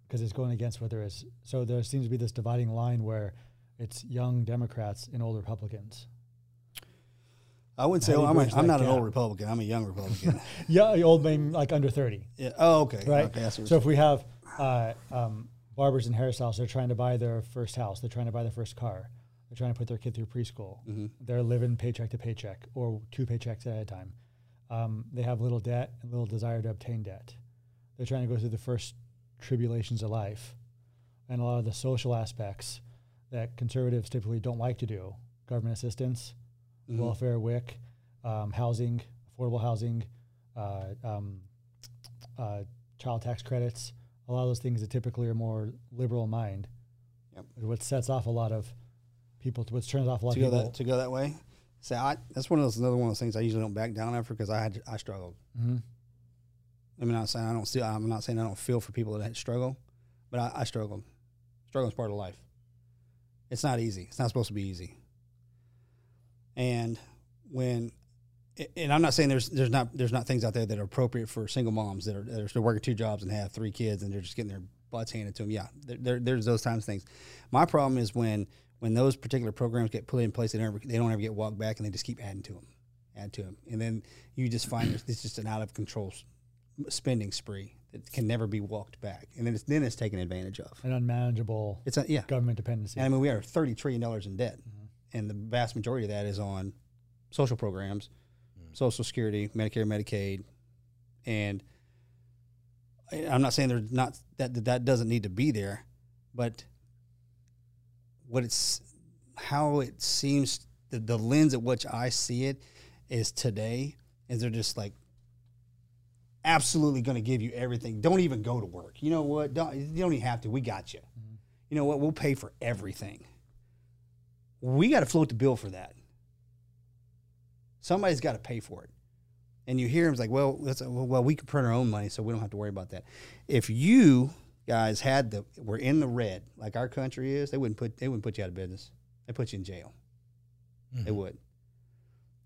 because it's going against what there is. So there seems to be this dividing line where it's young Democrats and old Republicans. I wouldn't say you I'm, a, I'm not an old Republican. I'm a young Republican. (laughs) Yeah, old men like under thirty, yeah. Oh, okay. right? Okay. So if we have uh, um, barbers and hairstylists, they're trying to buy their first house, they're trying to buy their first car, they're trying to put their kid through preschool. Mhm. They're living paycheck to paycheck or two paychecks at a time. Um, they have little debt and little desire to obtain debt. They're trying to go through the first tribulations of life, and a lot of the social aspects that conservatives typically don't like to do: government assistance, Mhm. welfare, WIC, um, housing, affordable housing, uh, um, uh, child tax credits, a lot of those things that typically are more liberal in mind. Yep. What sets off a lot of people, what turns off a lot to of go people. that to go that way. Say I that's one of those another one of those things I usually don't back down after because I had I struggled. hmm I'm not saying I don't still I'm not saying I don't feel for people that struggle, but I, I struggled. Struggle is part of life. It's not easy. It's not supposed to be easy. And when and I'm not saying there's there's not there's not things out there that are appropriate for single moms that are that are still working two jobs and have three kids and they're just getting their butts handed to them. Yeah, there, there, there's those times of things. My problem is when when those particular programs get put in place, they don't ever, they don't ever get walked back and they just keep adding to them, add to them, and then you just find it's it's just an out of control spending spree that can never be walked back, and then it's then it's taken advantage of. An unmanageable It's a, yeah, government dependency. and I mean, we are thirty trillion dollars in debt, mm-hmm. And the vast majority of that is on social programs, mm. Social Security, Medicare, Medicaid, and I'm not saying there's not that that- doesn't need to be there, but what it's how it seems the, the lens at which I see it is today is they're just like absolutely going to give you everything. Don't even go to work. You know what? Don't you don't even have to. We got you mm-hmm. you know what? We'll pay for everything. We got to float the bill for that. Somebody's got to pay for it. And you hear him like, well, that's, well, we can print our own money, so we don't have to worry about that. If you guys had the were in the red like our country is, they wouldn't put they wouldn't put you out of business. They put you in jail. They mm-hmm. would.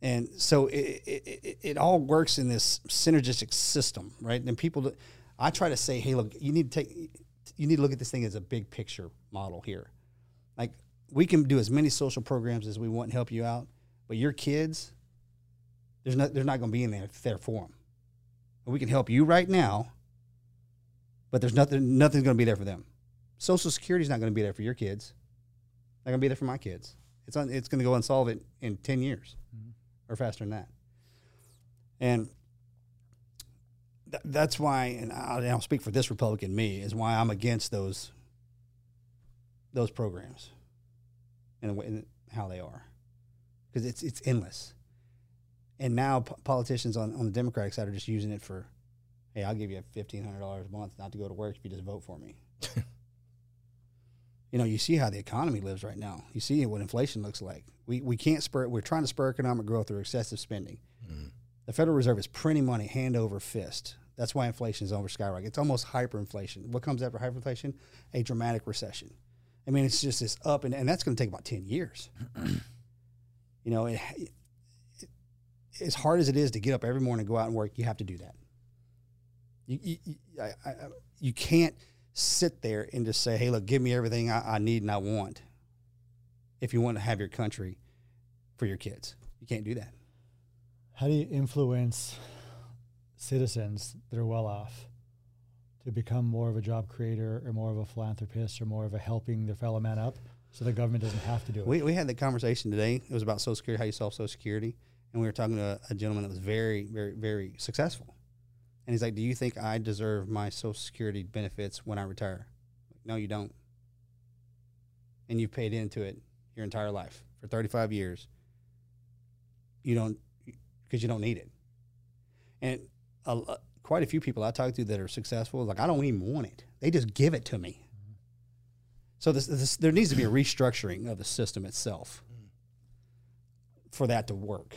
And so it, it, it, it all works in this synergistic system, right? And people, that- I try to say, hey, look, you need to take, you need to look at this thing as a big picture model here. Like we can do as many social programs as we want and help you out, but your kids, there's not, there's not going to be in there there for them. We can help you right now, but there's nothing, nothing's going to be there for them. Social Security's not going to be there for your kids. Not going to be there for my kids. It's on, it's going to go unsolved in, in ten years, mm-hmm. or faster than that. And th- that's why, and I'll, and I'll speak for this Republican me, is why I'm against those those programs and, and how they are, because it's it's endless. And now p- politicians on, on the Democratic side are just using it for, hey, I'll give you fifteen hundred dollars a month not to go to work if you just vote for me. (laughs) you know, you see how the economy lives right now. You see what inflation looks like. We we can't spur. We're trying to spur economic growth through excessive spending. Mm-hmm. The Federal Reserve is printing money hand over fist. That's why inflation is over skyrocketing. It's almost hyperinflation. What comes after hyperinflation? A dramatic recession. I mean, it's just this up and and that's going to take about ten years. (clears throat) you know, it, it, as hard as it is to get up every morning and go out and work, you have to do that. You you, you, I, I, you can't sit there and just say, "Hey, look, give me everything I, I need and I want." If you want to have your country for your kids, you can't do that. How do you influence citizens that are well off to become more of a job creator or more of a philanthropist or more of a helping their fellow man up so the government doesn't have to do it? We, we had the conversation today. It was about Social Security, how you solve Social Security. And we were talking to a, a gentleman that was very, very, very successful. And he's like, Do you think I deserve my Social Security benefits when I retire? No, you don't. And you've paid into it your entire life for 35 years. You don't, because you don't need it. And uh, quite a few people I talk to that are successful. Like I don't even want it; they just give it to me. So this, this, there needs to be a restructuring of the system itself for that to work.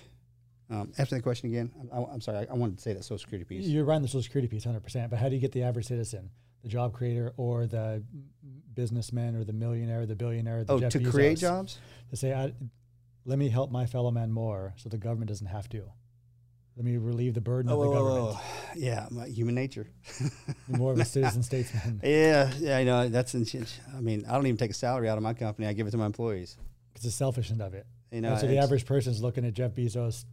Um, answer that question again. I, am sorry. I, I, wanted to say that Social Security piece. You're right on the Social Security piece, 100%. But how do you get the average citizen, the job creator, or the businessman, or the millionaire, the billionaire, the oh, Jeff to Bezos, create jobs? To say, let me help my fellow man more so the government doesn't have to. Let me relieve the burden oh, of the government. Oh, yeah, human nature. more of a (laughs) citizen statesman. Yeah, yeah, I know. That's, I mean, I don't even take a salary out of my company. I give it to my employees. It's the selfish end of it. You know, so the average person's looking at Jeff Bezos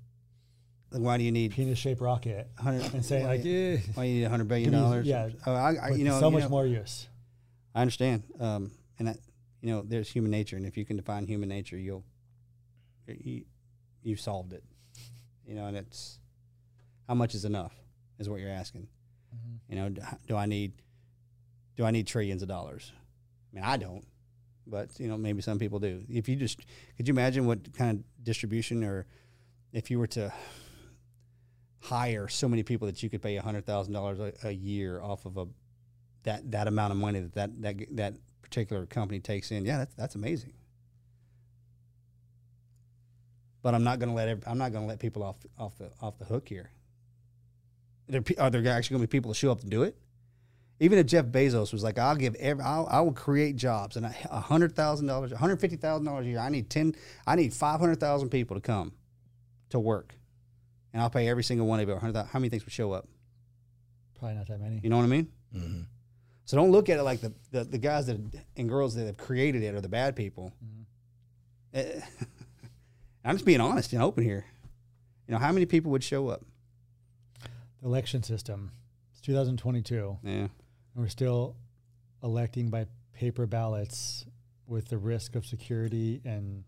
why do you need penis shaped rocket and saying like, eh, why you need hundred billion dollars? Yeah, oh, I, I, you know, so you much know, more use. I understand, um, and that you know, there's human nature, and if you can define human nature, you'll you you've solved it. You know, and it's how much is enough is what you're asking. Mm-hmm. You know, do, do I need do I need trillions of dollars? I mean, I don't, but you know, maybe some people do. If you just could you imagine what kind of distribution or if you were to hire so many people that you could pay hundred thousand dollars a year off of a that that amount of money that that that, that particular company takes in. Yeah, that's that's amazing. But I'm not going to let every, I'm not going to let people off off the off the hook here. Are there actually going to be people to show up to do it? Even if Jeff Bezos was like, "I'll give every, I'll, I will create jobs and a hundred thousand dollars, one hundred fifty thousand dollars a year. I need ten, I need five hundred thousand people to come to work." and I'll pay every single one of you. How many things would show up? Probably not that many. You know what I mean? Mm-hmm. So don't look at it like the, the, the, guys that and girls that have created it are the bad people. Mm-hmm. (laughs) I'm just being honest and open here. You know, how many people would show up? The election system. It's 2022. Yeah. And we're still electing by paper ballots with the risk of security and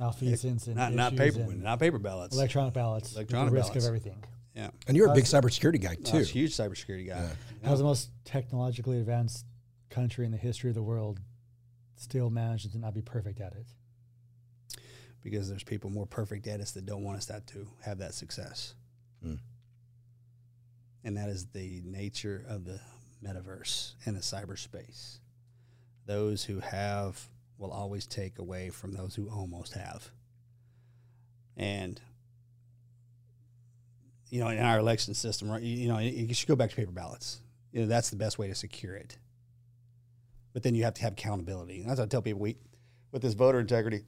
malfeasance and not not paper not paper ballots, electronic ballots, electronic ballots the risk ballots. of everything. Yeah, and you're a big cybersecurity guy too. huge cybersecurity guy. Yeah. Yeah. How's the most technologically advanced country in the history of the world still manages to not be perfect at it? Because there's people more perfect at us that don't want us that to have that success. Mm. And that is the nature of the metaverse and the cyberspace. Those who have will always take away from those who almost have. And you know, in our election system, right? You, know, you should go back to paper ballots. You know, that's the best way to secure it. But then you have to have accountability. And that's what I tell people. We, with this voter integrity,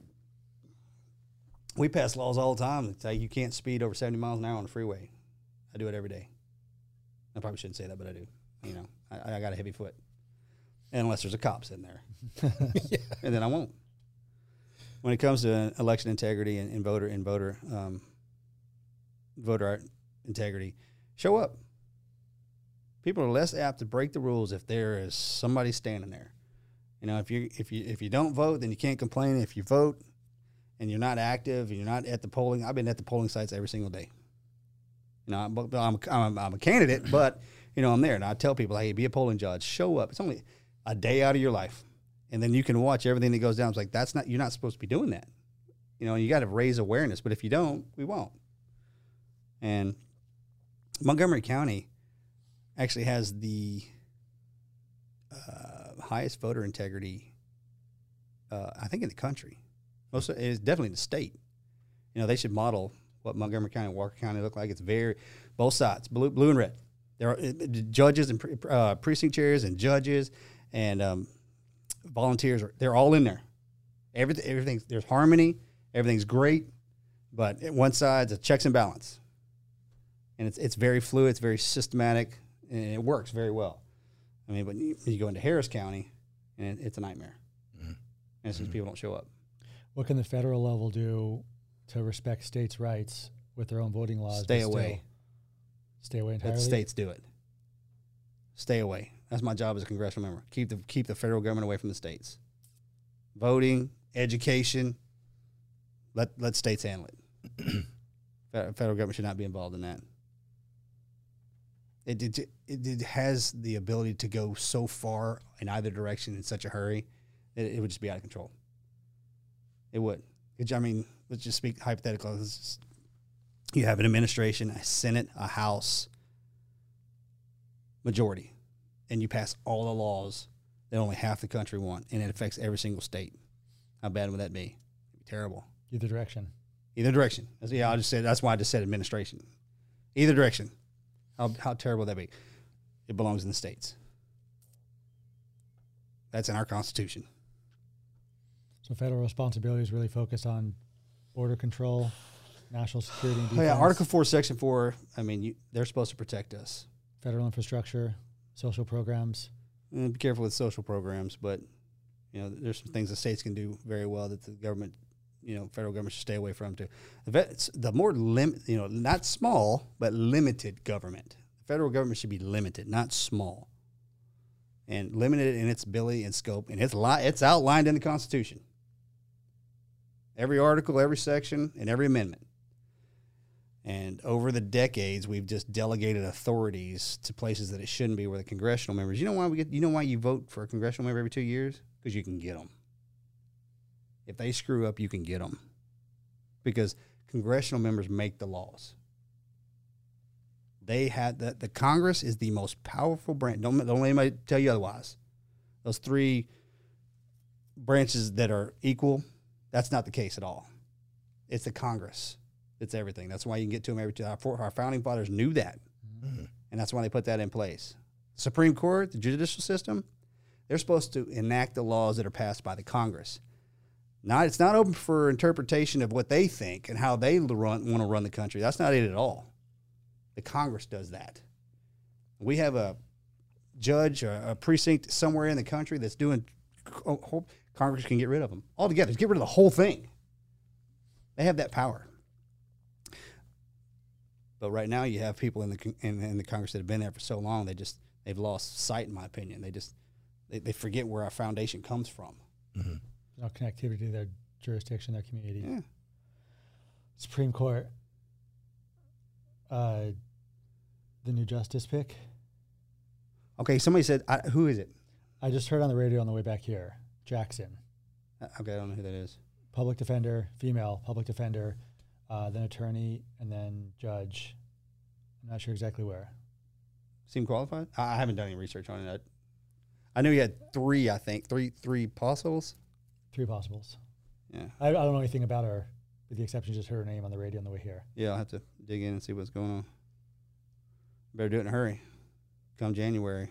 we pass laws all the time that say you can't speed over 70 miles an hour on the freeway. I do it every day. I probably shouldn't say that, but I do. You know, I, I got a heavy foot unless there's a cop sitting there, yeah. (laughs) and then I won't. When it comes to election integrity and, and voter and voter um, voter integrity, show up. People are less apt to break the rules if there is somebody standing there. You know, if you if you if you don't vote, then you can't complain. If you vote and you're not active, and you're not at the polling. I've been at the polling sites every single day. You know, I'm I'm, I'm, I'm a candidate, but you know I'm there, and I tell people, hey, be a polling judge. Show up. It's only a day out of your life, and then you can watch everything that goes down. It's like that's not you're not supposed to be doing that, you know. You got to raise awareness, but if you don't, we won't. And Montgomery County actually has the uh, highest voter integrity, uh, I think, in the country. Most of it is definitely in the state. You know, they should model what Montgomery County and Walker County look like. It's very both sides, blue, blue and red. There are judges and uh, precinct chairs and judges and um, volunteers are they're all in there. Everything, everything there's harmony. Everything's great, but one side's a checks and balance, and it's it's very fluid. It's very systematic, and it works very well. I mean, but you, you go into Harris County, and it, it's a nightmare. Mm-hmm. And since mm-hmm. people don't show up, what can the federal level do to respect states' rights with their own voting laws? Stay away. Stay away entirely. Let states do it. Stay away. That's my job as a congressional member. Keep the keep the federal government away from the states. Voting, education, let let states handle it. (clears throat) federal government should not be involved in that. It, it, it, it, has the ability to go so far in either direction in such a hurry, it, it would just be out of control. It would. I mean, let's just speak hypothetically. You have an administration, a Senate, a House, majority, and you pass all the laws that only half the country want, and it affects every single state. How bad would that be? Terrible. Either direction. Either direction. That's- Yeah, I just said that's why I just said administration. Either direction. How how terrible would that be? It belongs in the states. That's in our constitution. So federal responsibility is really focused on border control, national security, and Oh, yeah, Article Four, Section Four. I mean, you, they're supposed to protect us. federal infrastructure, social programs. And be careful with social programs, but you know, there's some things the states can do very well that the government, you know, federal government should stay away from too. The, vet, the more lim, you know, not small but limited government. The federal government should be limited, not small, and limited in its ability and scope, and it's li- it's outlined in the Constitution. Every article, every section, and every amendment. And over the decades, we've just delegated authorities to places that it shouldn't be. Where the congressional members, you know why we get, you know why you vote for a congressional member every two years? Because you can get them. If they screw up, you can get them. Because congressional members make the laws. They had that the Congress is the most powerful branch. Don't don't let anybody tell you otherwise. Those three branches that are equal, that's not the case at all. It's the Congress. It's everything. That's why you can get to them every two. Our, our founding fathers knew that, mm-hmm. and that's why they put that in place. Supreme Court, the judicial system, they're supposed to enact the laws that are passed by the Congress. Not, it's not open for interpretation of what they think and how they run, want to run the country. That's not it at all. The Congress does that. We have a judge, a, a precinct somewhere in the country that's doing. Oh, Congress can get rid of them altogether. Just get rid of the whole thing. They have that power. But right now, you have people in the in, in the Congress that have been there for so long. They just they've lost sight, in my opinion. They just they, they forget where our foundation comes from. No connectivity to their jurisdiction, their community. Yeah. Supreme Court. Uh, the new justice pick. Okay, somebody said, I, who is it? I just heard on the radio on the way back here. Jackson, Uh, Okay, I don't know who that is. public defender, female public defender, uh, then attorney, and then judge. I'm not sure exactly where. Seem qualified? I, I haven't done any research on it. I, I knew he had three. I think three three possibles. Three possibles. Yeah, I, I don't know anything about her, with the exception just heard her name on the radio on the way here. yeah. I'll have to dig in and see what's going on. Better do it in a hurry. Come January.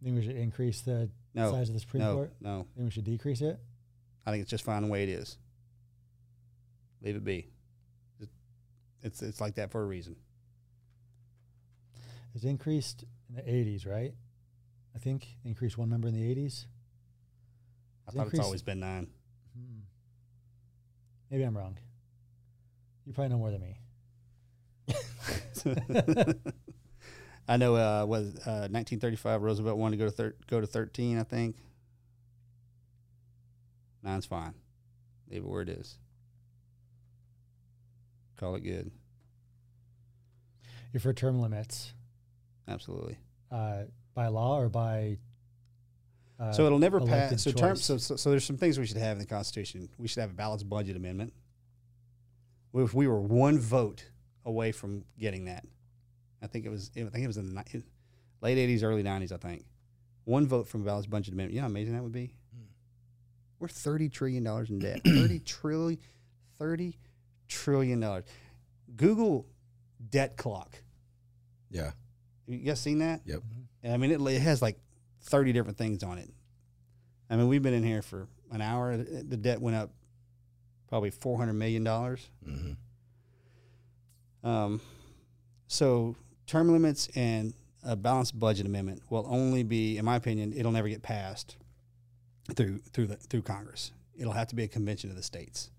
I think we should increase the No, size of the Supreme no, Court? no. Think we should decrease it? I think it's just fine the way it is. Leave it be. It's it's like that for a reason. It's increased in the 80s, right? I think increased one member in the 80s. I thought it's always been nine. Hmm. Maybe I'm wrong. You probably know more than me. (laughs) (laughs) I know. Uh, was uh, 1935 Roosevelt wanted to go to thir- go to 13. I think. Nine's fine. Leave it where it is. Call it good. You're for term limits Absolutely. uh, by law or by. Uh, so it'll never pass. So, term, so, so so there's some things we should have in the Constitution. We should have a balanced budget amendment. If we were one vote away from getting that, I think it was. I think it was in the late '80s, early '90s. I think one vote from a balanced budget amendment. You know how amazing that would be. We're thirty trillion dollars in debt. (clears throat) thirty trillion, thirty trillion dollars. Google debt clock. Yeah. You guys seen that? Yep. And I mean, it, it has like 30 different things on it. I mean, we've been in here for an hour. The debt went up probably $400 million. hmm Um, so term limits and a balanced budget amendment will only be, in my opinion, it'll never get passed through through the, through Congress. It'll have to be a convention of the states.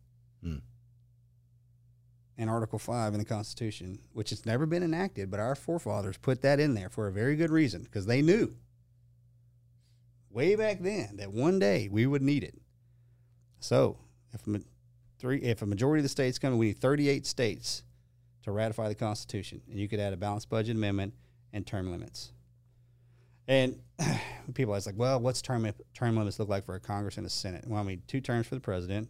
Hmm. And Article Five in the Constitution, which has never been enacted, but our forefathers put that in there for a very good reason because they knew way back then that one day we would need it. So if a, three, if a majority of the states come, we need 38 states to ratify the Constitution, and you could add a balanced budget amendment and term limits. And (clears throat) people are like, well, what's term term limits look like for a Congress and a Senate? Well, I mean, two terms for the president.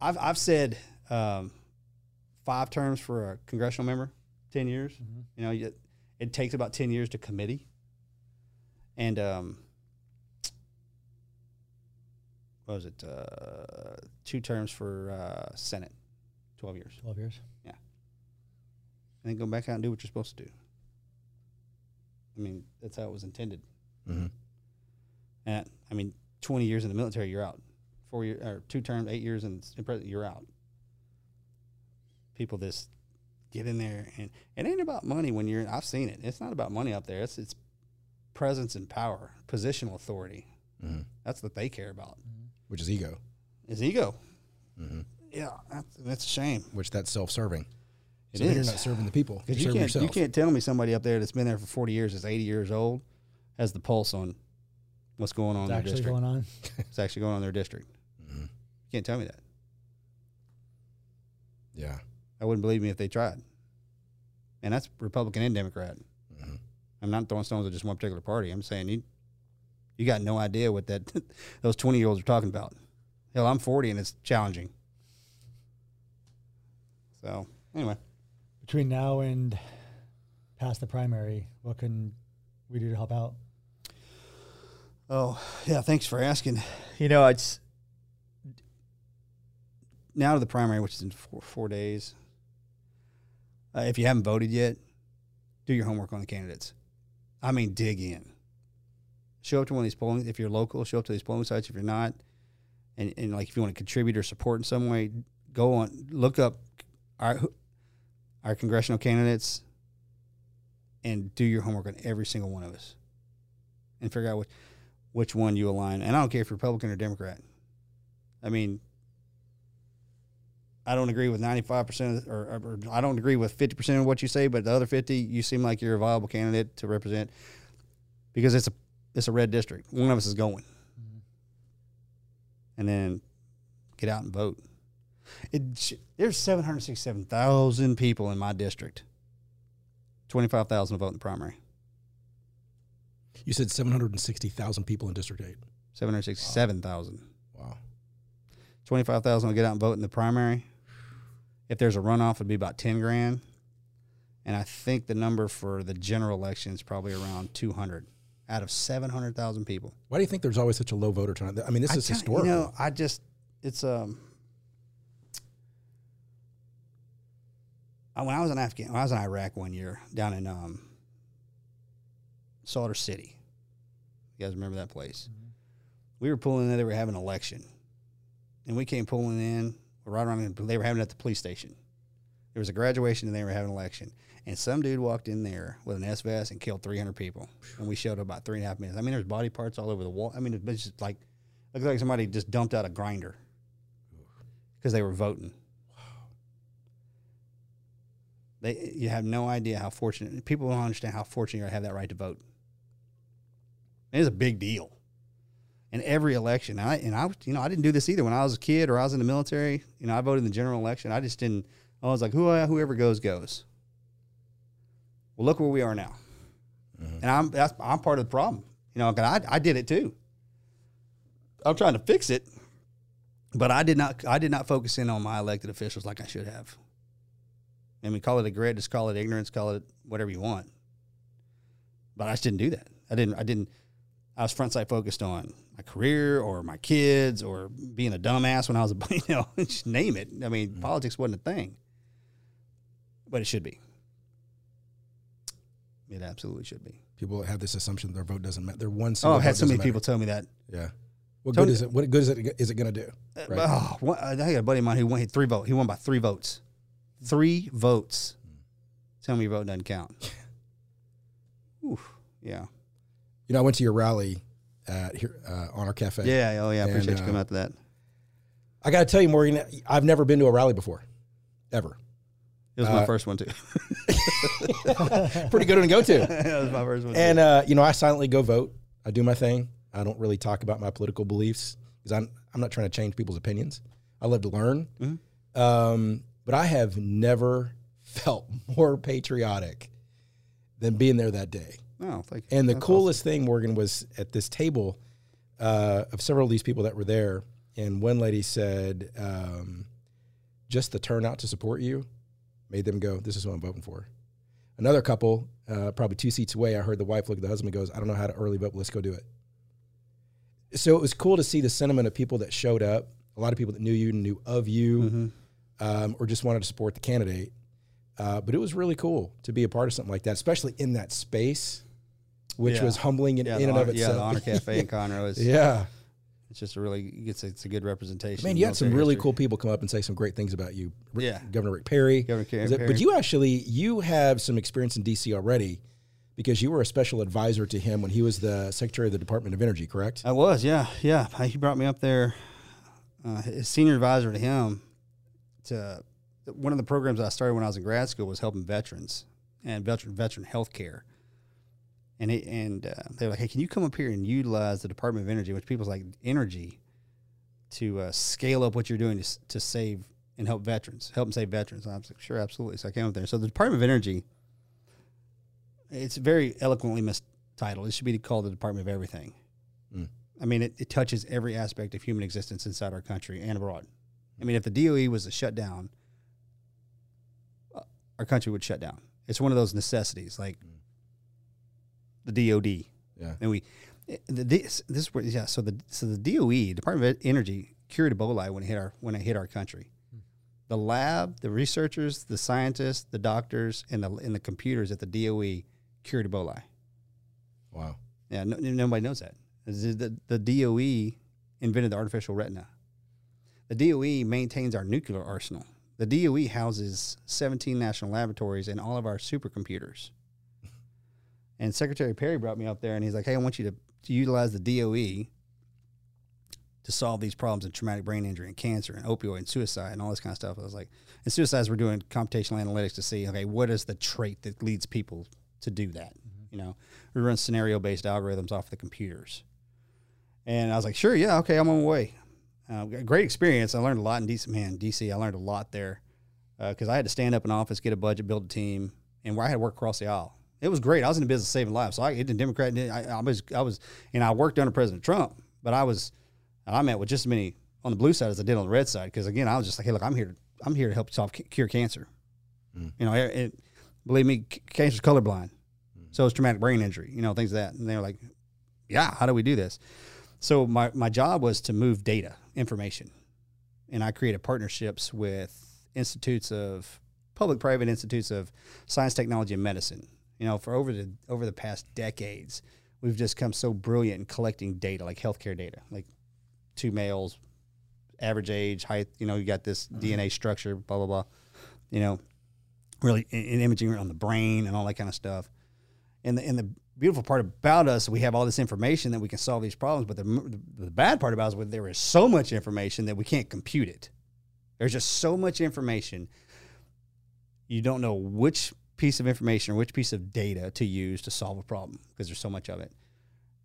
I've I've said um, five terms for a congressional member, ten years. Mhm. You know, you, It takes about ten years to committee, and um, what was it? Uh, two terms for uh, Senate, twelve years, Twelve years. Yeah. And then go back out and do what you're supposed to do. I mean, that's how it was intended. hmm And I mean, twenty years in the military, you're out. Four years or two terms, eight years in, in president, you're out. People just get in there, and it ain't about money when you're. I've seen it. It's not about money up there. It's it's presence and power, positional authority. hmm That's what they care about. Which is ego. Is ego. hmm Yeah, that's, that's a shame. Which that's self-serving. It so then you're not serving the people. You're Because you can't yourself. you can't tell me somebody up there that's been there for forty years, is eighty years old, has the pulse on what's going on in It's their actually district. going on. (laughs) It's actually going on in their district. Mhm. You can't tell me that. Yeah. I wouldn't believe me if they tried. And that's Republican and Democrat. hmm I'm not throwing stones at just one particular party. I'm saying you you got no idea what that (laughs) those 20 year olds are talking about. Hell, I'm 40 and it's challenging. So anyway, Between now and past the primary, what can we do to help out? oh yeah, thanks for asking. You know, it's now to the primary, which is in four, four days. Uh, if you haven't voted yet, do your homework on the candidates. I mean, dig in. Show up to one of these polling. If you're local, show up to these polling sites. If you're not, and, and like if you want to contribute or support in some way, go on look up our our congressional candidates and do your homework on every single one of us, and figure out which which one you align. And I don't care if you're Republican or Democrat. I mean, I don't agree with 95% or, or, or I don't agree with 50% of what you say, but the other 50, you seem like you're a viable candidate to represent because it's a it's a red district. One of us is going. Mm-hmm. And then get out and vote. It, there's 767,000 people in my district. 25,000 will vote in the primary. You said 760,000 people in District 8. 767,000. Wow. 25,000 will get out and vote in the primary. If there's a runoff, it'd be about 10 grand. And I think the number for the general election is probably around 200 out of 700,000 people. Why do you think there's always such a low voter turnout? I mean, this I is historical. You know, I just, it's, um, when I was in Afghan, when I was in Iraq one year down in, um, Sadr City. You guys remember that place? We were pulling in, they were having an election. And we came pulling in right around, they were having it at the police station. There was a graduation and they were having an election. And some dude walked in there with an S vest and killed 300 people. And we showed up about three and a half minutes. I mean, there's body parts all over the wall. I mean, it was just like, looked like somebody just dumped out a grinder because they were voting. They, you have no idea how fortunate people don't understand how fortunate you are to have that right to vote. It is a big deal. In every election, I and I, you know, I didn't do this either when I was a kid or I was in the military. You know, I voted in the general election. I just didn't. I was like, who, whoever goes goes. Well, look where we are now, Mhm. and I'm that's, I'm part of the problem. You know, I I did it too. I'm trying to fix it, but I did not I did not focus in on my elected officials like I should have. I mean, call it a grit, just call it ignorance, call it whatever you want. But I just didn't do that. I didn't. I didn't. I was front side focused on my career or my kids or being a dumbass when I was a (laughs) you know just name it. I mean, mm-hmm. politics wasn't a thing, but it should be. It absolutely should be. People have this assumption their vote doesn't matter. Their one Oh, I've had so many doesn't people tell me that. Yeah. What Tony- good is it? What good is it? Is it going to do? Uh, right. Oh, (laughs) one, I got a buddy of mine who won he had three vote. He won by three votes. Three votes. Tell me your vote doesn't count. (laughs) Oof. Yeah. You know, I went to your rally at here uh, our Cafe. Yeah. Oh, yeah. I And, appreciate you uh, coming out to that. I got to tell you, Morgan, I've never been to a rally before, ever. It was my uh, first one too. (laughs) Pretty good one to go to. (laughs) that was my first one. And uh, you know, I silently go vote. I do my thing. I don't really talk about my political beliefs because I'm I'm not trying to change people's opinions. I love to learn. Mhm. Um, but I have never felt (laughs) more patriotic than being there that day. oh, thank you. And the That's coolest thing, Morgan, was at this table uh, of several of these people that were there, and one lady said, um, "Just the turnout to support you made them go. This is who I'm voting for." Another couple uh, probably two seats away, I heard the wife look at the husband and goes, I don't know how to early vote, but let's go do it. So it was cool to see the sentiment of people that showed up, a lot of people that knew you, and knew of you, Mm-hmm. Um, or just wanted to support the candidate. Uh, but it was really cool to be a part of something like that, especially in that space, which Yeah. was humbling in, Yeah, in and of Honor- yeah, the. Honor Cafe in (laughs) Conroe is yeah. it's just a really it's a, it's a good representation. Man, of you had some really history. cool people come up and say some great things about you. Rick- Yeah. Governor Rick Perry. Governor Perry. But you actually you have some experience in DC already because you were a special advisor to him when he was the Secretary of the Department of Energy, correct? I was, yeah, yeah. He brought me up there, uh, his senior advisor to him. To one of the programs I started when I was in grad school was helping veterans and veteran veteran health care. And it, and uh, they were like, "Hey, can you come up here and utilize the Department of Energy, which people's like energy, to uh, scale up what you're doing to, to save and help veterans, help and save veterans?" And I was like, "Sure, absolutely." So I came up there. So the Department of Energy, it's very eloquently mistitled. It should be called the Department of Everything. I mean, it, it touches every aspect of human existence inside our country and abroad. I mean, if the DOE was to shut down, uh, our country would shut down. It's one of those necessities, like mm. the DOD. Yeah. And we, eh, this, this yeah. So the so the DOE, Department of Energy, cured Ebola when it hit our when it hit our country. Hmm. The lab, the researchers, the scientists, the doctors, and the and the computers at the DOE cured Ebola. Wow. Yeah, no, nobody knows that. The, the DOE invented the artificial retina. The DOE maintains our nuclear arsenal. The DOE houses 17 national laboratories and all of our supercomputers. And Secretary Perry brought me up there and he's like, hey, I want you to, to utilize the DOE to solve these problems in traumatic brain injury and cancer and opioid and suicide and all this kind of stuff. I was like, and suicides, we're doing computational analytics to see, okay, what is the trait that leads people to do that? Mm-hmm. You know, we run scenario based algorithms off the computers. And I was like, sure, yeah, okay, I'm on my way. Uh, great experience. I learned a lot in DC. Man, DC, I learned a lot there uh, because I had to stand up in office, get a budget, build a team, and where I had to work across the aisle. It was great. I was in the business of saving lives. So I, didn't Democrat, I, I was, I was, and I worked under President Trump, but I was, I met with just as many on the blue side as I did on the red side. Because again, I was just like, hey, look, I'm here to, I'm here to help solve cure cancer. Mm. You know, it, it, believe me, c- cancer's colorblind. Mm. So it's traumatic brain injury. You know, things like that. And they were like, yeah, how do we do this? So my, my job was to move data, information. And I created partnerships with institutes of public private institutes of science, technology, and medicine. You know, for over the over the past decades, we've just come so brilliant in collecting data, like healthcare data, like two males, average age, height, you know, you got this mm-hmm. DNA structure, blah, blah, blah. You know, really in, in imaging on the brain and all that kind of stuff. And the, and the beautiful part about us, we have all this information that we can solve these problems. But the, the, bad part about us is there is so much information that we can't compute it. There's just so much information. You don't know which piece of information or which piece of data to use to solve a problem because there's so much of it.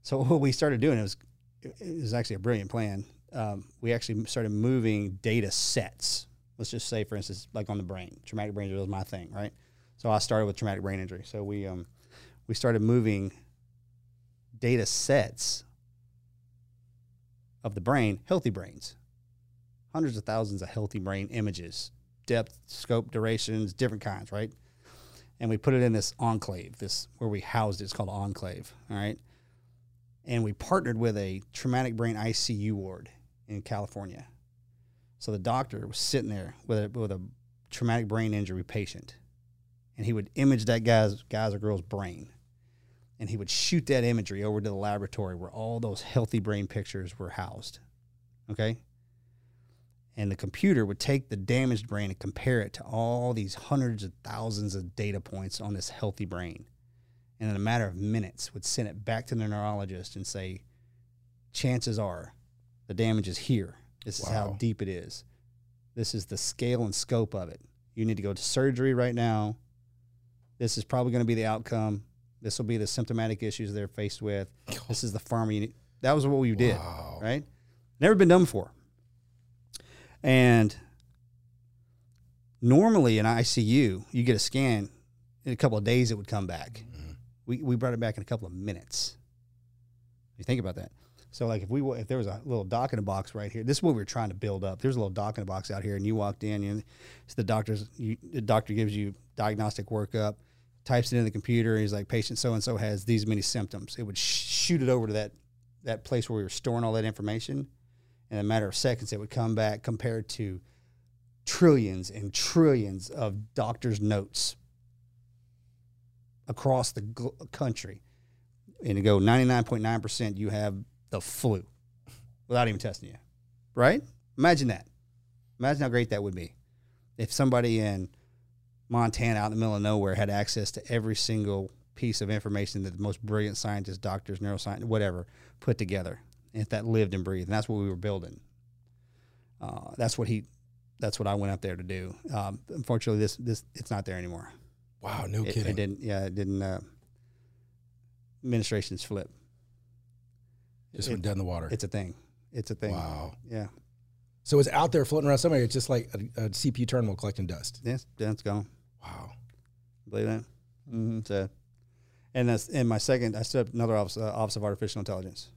So (laughs) what we started doing it was it was actually a brilliant plan. Um, we actually started moving data sets. Let's just say, for instance, like on the brain, traumatic brain injury was my thing, right? So I started with traumatic brain injury. So we um, we started moving data sets of the brain, healthy brains, hundreds of thousands of healthy brain images, depth, scope, durations, different kinds, right? And we put it in this enclave, this where we housed it. It's called enclave, all right. And we partnered with a traumatic brain ICU ward in California. So the doctor was sitting there with a, with a traumatic brain injury patient, and he would image that guy's guy's or girl's brain, and he would shoot that imagery over to the laboratory where all those healthy brain pictures were housed. Okay. And the computer would take the damaged brain and compare it to all these hundreds of thousands of data points on this healthy brain. And in a matter of minutes, would send it back to the neurologist and say, chances are the damage is here. This is how deep it is. This is the scale and scope of it. You need to go to surgery right now. This is probably going to be the outcome. This will be the symptomatic issues they're faced with. (laughs) This is the pharma you need. That was what we did, Wow. right? Never been done before. And normally in ICU, you get a scan in a couple of days, it would come back. Mm-hmm. We, we brought it back in a couple of minutes. You think about that. So like if we if there was a little doc in a box right here, this is what we were trying to build up. There's a little doc in a box out here, and you walked in, and the doctor's. You, the doctor gives you diagnostic workup, types it in the computer. And he's like, patient so and so has these many symptoms. It would sh- shoot it over to that that place where we were storing all that information. In a matter of seconds, it would come back compared to trillions and trillions of doctors' notes across the gl- country. And to go 99.9%, you have the flu without even testing you. Right? Imagine that. Imagine how great that would be if somebody in Montana, out in the middle of nowhere, had access to every single piece of information that the most brilliant scientists, doctors, neuroscientists, whatever, put together. If that lived and breathed, and that's what we were building. Uh, that's what he. That's what I went up there to do. Um, unfortunately, this this it's not there anymore. Wow, no It, kidding. it didn't. Yeah, it didn't. Uh, administrations flip. Just It- went in the water. It's a thing. It's a thing. Wow. Yeah. So it's out there floating around somewhere. It's just like a, a CPU terminal collecting dust. Yes. That's gone. Wow. Believe that? Mm-hmm. So, and that's in my second. I set up another office, uh, office of artificial intelligence,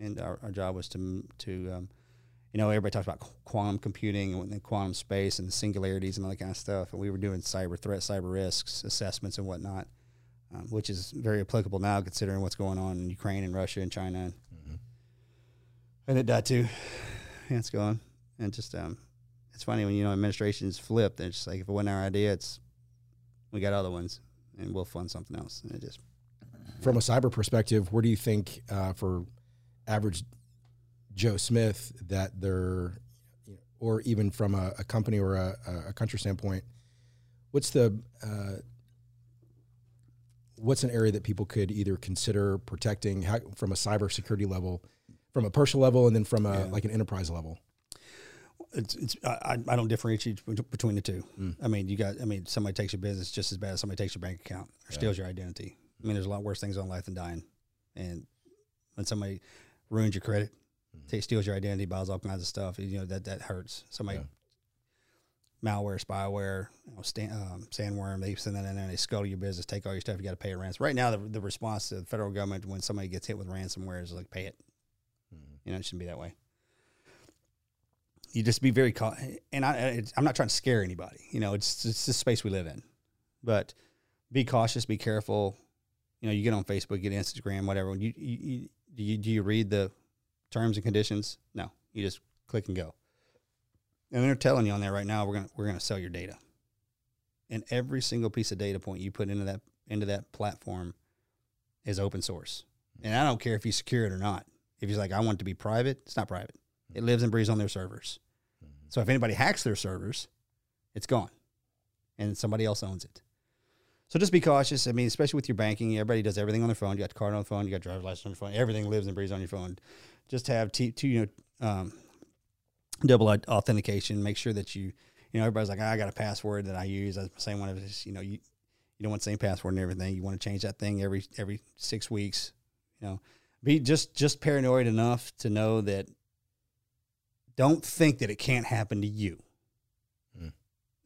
and our, our job was to to, um, you know, everybody talks about quantum computing and the quantum space and the singularities and all that kind of stuff, and we were doing cyber threat, cyber risks assessments and whatnot, um, which is very applicable now considering what's going on in Ukraine and Russia and China, and, and it died too. It's gone, and just um, it's funny when you know administrations flip. It's just like if it wasn't our idea, it's we got other ones, and we'll fund something else. And it just From a cyber perspective, where do you think uh, for average Joe Smith that they're, or even from a, a company or a, a country standpoint, what's the uh, what's an area that people could either consider protecting how, from a cybersecurity level, from a personal level, and then from a Yeah. like an enterprise level? it's, it's I, I- don't differentiate between the two. Mm. I mean, you got I mean, somebody takes your business just as bad as somebody takes your bank account or steals your identity. I mean, there's a lot worse things on life than dying. And when somebody ruins your credit, takes steals your identity, buys all kinds of stuff, you know that that hurts. Somebody malware, spyware, you know, stand, um, sandworm, they send that in there, and they scuttle your business, take all your stuff. You got to pay a ransom. Right now, the, the response to the federal government when somebody gets hit with ransomware is like, pay it. You know, it shouldn't be that way. You just be very, and I, I'm not trying to scare anybody. You know, it's it's the space we live in, but be cautious, be careful. You know, you get on Facebook, get Instagram, whatever. You, you, you do you do you read the terms and conditions? No, you just click and go. And they're telling you on there right now, we're gonna we're gonna sell your data, and every single piece of data point you put into that into that platform is open source. And I don't care if you secure it or not. If he's like, I want it to be private, it's not private. It lives and breathes on their servers. So if anybody hacks their servers, it's gone, and somebody else owns it. So just be cautious. I mean, especially with your banking, everybody does everything on their phone. You got the card on the phone, you got driver's license on your phone. Everything lives and breathes on your phone. Just have t- two, you know, um, double authentication. Make sure that you, you know, everybody's like, "Ah, I got a password that I use. That's the same one. It's, you know, you you don't want the same password and everything. You want to change that thing every every six weeks. You know, be just just paranoid enough to know that. Don't think that it can't happen to you. Mm.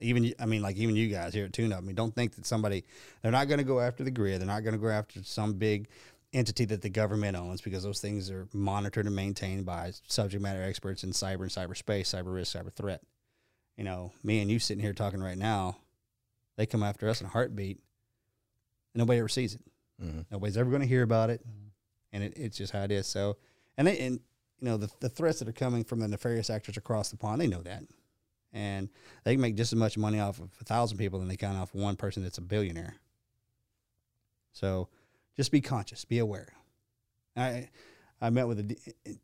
Even I mean, like even you guys here at Tune Up. I mean, don't think that somebody they're not going to go after the grid. They're not going to go after some big entity that the government owns because those things are monitored and maintained by subject matter experts in cyber and cyberspace, cyber risk, cyber threat. You know, me and you sitting here talking right now, they come after us in a heartbeat, and nobody ever sees it. Mhm. Nobody's ever going to hear about it, and it, it's just how it is. So, and they, and you know, the the threats that are coming from the nefarious actors across the pond, they know that, and they can make just as much money off of a thousand people than they can off one person that's a billionaire. So, just be conscious, be aware. I I met with a,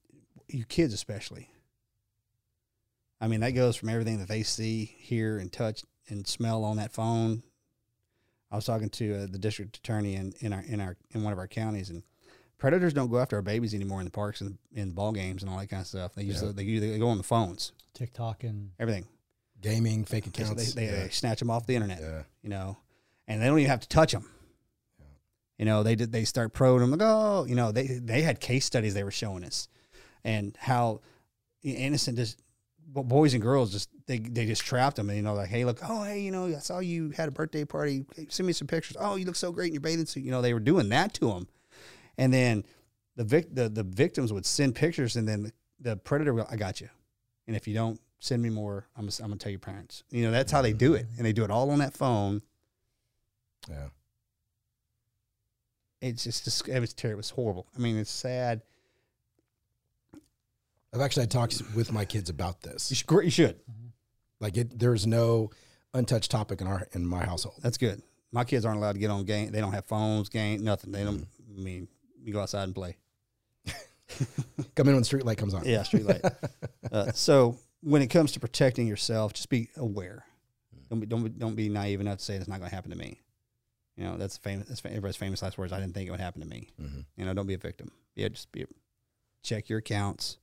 you kids especially. I mean, that goes from everything that they see, hear, and touch and smell on that phone. I was talking to uh, the district attorney in, in our in our in one of our counties, and predators don't go after our babies anymore in the parks and in ball games and all that kind of stuff. They use Yeah. the, they, they go on the phones, TikTok and everything. Gaming, fake They, accounts. they, they snatch them off the internet yeah. you know, and they don't even have to touch them. You know, they did. They start probing them. Like, oh, you know, they they had case studies they were showing us, and how innocent just bo- boys and girls just they they just trapped them. And you know, like, hey, look, oh, hey, you know, I saw you had a birthday party. Send me some pictures. Oh, you look so great in your bathing suit. You know, they were doing that to them, and then the vic the the victims would send pictures, and then the predator, will, I got you, and if you don't send me more, I'm gonna, I'm gonna tell your parents. You know, that's how they do it, mm-hmm. and they do it all on that phone. Yeah. it's just it was terrible. It was horrible. I mean, it's sad. I've actually had talks with my kids about You this. should. You should. Mm-hmm. Like, it, there's no untouched topic in our in my household. That's good. My kids aren't allowed to get on game. They don't have phones, game, nothing. They don't. Mm-hmm. I mean, you go outside and play. (laughs) Come in when the street light comes on. Yeah, street light. (laughs) uh, so when it comes to protecting yourself, just be aware. Don't be don't be, don't be naive enough to say it's not going to happen to me. You know that's famous. That's everybody's famous last words. I didn't think it would happen to me. Mhm. You know, don't be a victim. Yeah, just be. Check your accounts,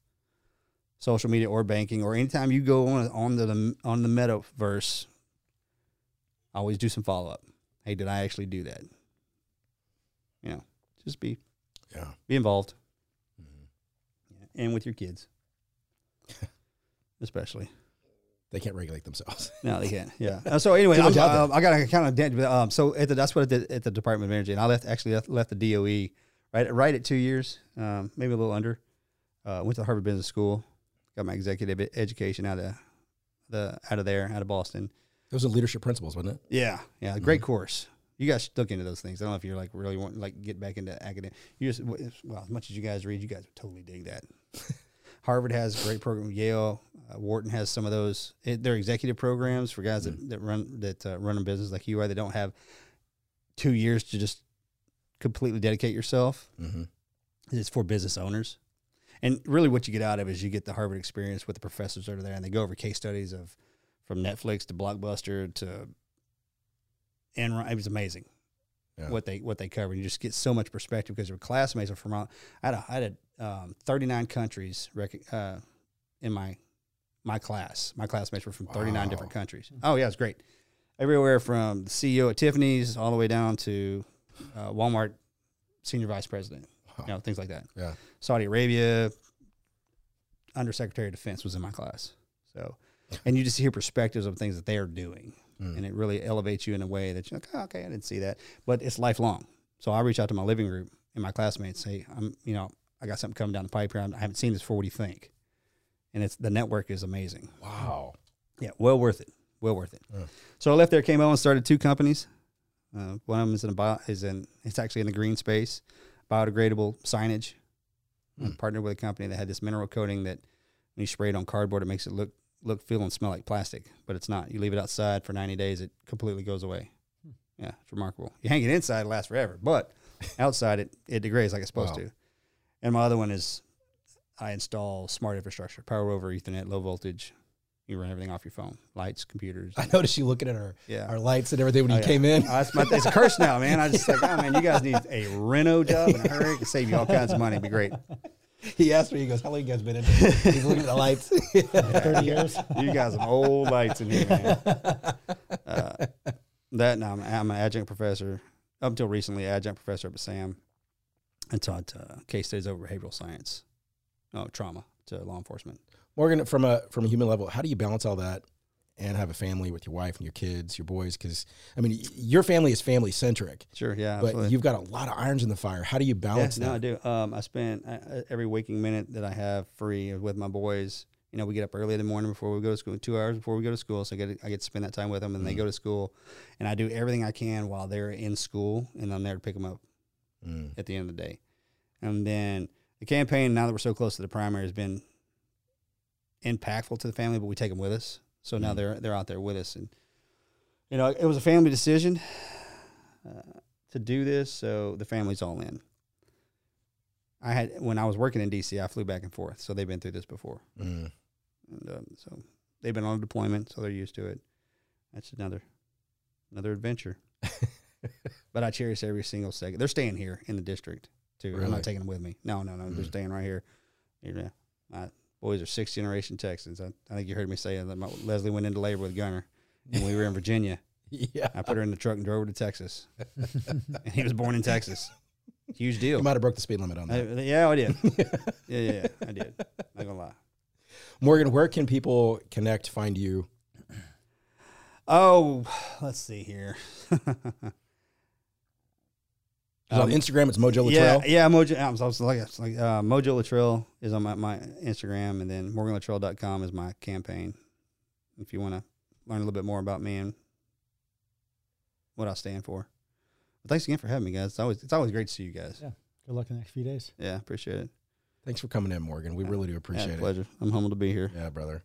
social media or banking, or anytime you go on on the on the metaverse. Always do some follow up. Hey, did I actually do that? You know, just be Yeah. be involved, Mhm. and with your kids, (laughs) especially. They can't regulate themselves. No, they can't. (laughs) Yeah. Uh, so anyway, Too much I'm, out there. um, I got a kind of Um, so at the, that's what I did at the Department of Energy, and I left actually left, left the DOE right right at two years, um, maybe a little under. Uh, went to Harvard Business School, got my executive education out of the out of there, out of Boston. Those are leadership principles, wasn't it? Yeah, yeah, great course. You guys should look into those things. I don't know if you're like really want like get back into academic. You just well, as much as you guys read, you guys would totally dig that. (laughs) Harvard has a great program. Yale, uh, Wharton has some of those. It, they're executive programs for guys that, that run that uh, run a business like you are. They don't have two years to just completely dedicate yourself. Mm-hmm. It's for business owners. And really, what you get out of is you get the Harvard experience with the professors that are there, and they go over case studies of from Netflix to Blockbuster to Enron. It was amazing Yeah. what they what they covered. You just get so much perspective because your classmates are from. I had a, I had a, um, 39 countries rec- uh, in my my class. My classmates were from 39 different countries. Oh yeah, it's great. Everywhere from the CEO at Tiffany's all the way down to uh, Walmart senior vice president. You know, things like that. Yeah. Saudi Arabia, Undersecretary of Defense was in my class. So, and you just hear perspectives of things that they are doing, Mm. and it really elevates you in a way that you're like, oh, okay, I didn't see that, but it's lifelong. So I reach out to my living group and my classmates, say, I'm, you know, I got something coming down the pipe here. I haven't seen this before. What do you think? And it's the network is amazing. Wow. Yeah, well worth it. Well worth it. Yeah. So I left there, came out and started two companies. Uh, one of them is in a bio, is in it's actually in the green space, biodegradable signage. I Hmm. partnered with a company that had this mineral coating that when you spray it on cardboard, it makes it look look, feel, and smell like plastic, but it's not. You leave it outside for 90 days, it completely goes away. Hmm. Yeah, it's remarkable. You hang it inside, it lasts forever, but (laughs) outside it it degrades like it's supposed Wow. to. And my other one is I install smart infrastructure, power over Ethernet, low voltage. You run everything off your phone, lights, computers. I noticed you looking at our, Yeah. our lights and everything when Oh, you yeah. came in. Oh, it's, my, it's a curse now, (laughs) man. I just like, oh man, you guys need a reno job in a hurry. It can save you all kinds of money. It'd be great. (laughs) He asked me, he goes, How long you guys been in here? He's looking at the lights. (laughs) 30 years. (laughs) You got some old lights in here, man. Uh, that now I'm, I'm an adjunct professor. Up until recently, adjunct professor up at SAM. I taught uh, case studies over behavioral science, oh, trauma to law enforcement. Morgan, from a from a human level, how do you balance all that and have a family with your wife and your kids, your boys? Because I mean, your family is family centric, Sure, yeah, but absolutely. you've got a lot of irons in the fire. How do you balance yeah, no, I do. Um, I spend uh, every waking minute that I have free with my boys. You know, we get up early in the morning before we go to school, two hours before we go to school. So I get I get to spend that time with them, and they Mm. go to school, and I do everything I can while they're in school, and I'm there to pick them up Mm. at the end of the day. And then the campaign, now that we're so close to the primary, has been impactful to the family, but we take them with us. So now Mhm. they're they're out there with us, and you know, it was a family decision uh, to do this, so the family's all in. I had when I was working in DC, I flew back and forth, so they've been through this before, Mm. and um, so they've been on a deployment, so they're used to it. That's another another adventure. (laughs) but I cherish every single second. They're staying here in the district too. I'm not taking them with me. No, no, no. They're Mm. staying right here. Yeah, boys are sixth generation Texans. I, I think you heard me say that my, Leslie went into labor with Gunner when we were in Virginia. (laughs) yeah, I put her in the truck and drove her to Texas, and he was born in Texas. Huge deal. you might have broke the speed limit on I, that. Uh, yeah, I did. (laughs) yeah, yeah, yeah, I did. Not gonna lie. Morgan, where can people connect, find you? Oh, let's see here. (laughs) 'Cause on Um, Instagram, it's Mojo Luttrell. yeah, yeah, Mojo. I was, I was like, it's like uh, Mojo Luttrell is on my, my Instagram, and then MorganLuttrell.com is my campaign. If you want to learn a little bit more about me and what I stand for, Well, thanks again for having me, guys. It's always it's always great to see you guys. Yeah. Good luck in the next few days. Yeah, appreciate it. Thanks for coming in, Morgan. We really do appreciate yeah, it. pleasure. I'm humbled to be here. Yeah, brother.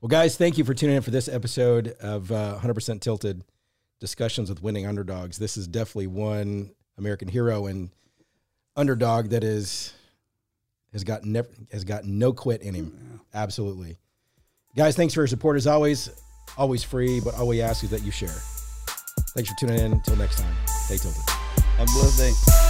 Well, guys, thank you for tuning in for this episode of uh, 100% Tilted Discussions with Winning Underdogs. This is definitely one American hero and underdog that is has got never has got no quit in him. Absolutely, guys. Thanks for your support as always. Always free, but all we ask is that you share. Thanks for tuning in. Until next time, stay tilted. Have a blessed day.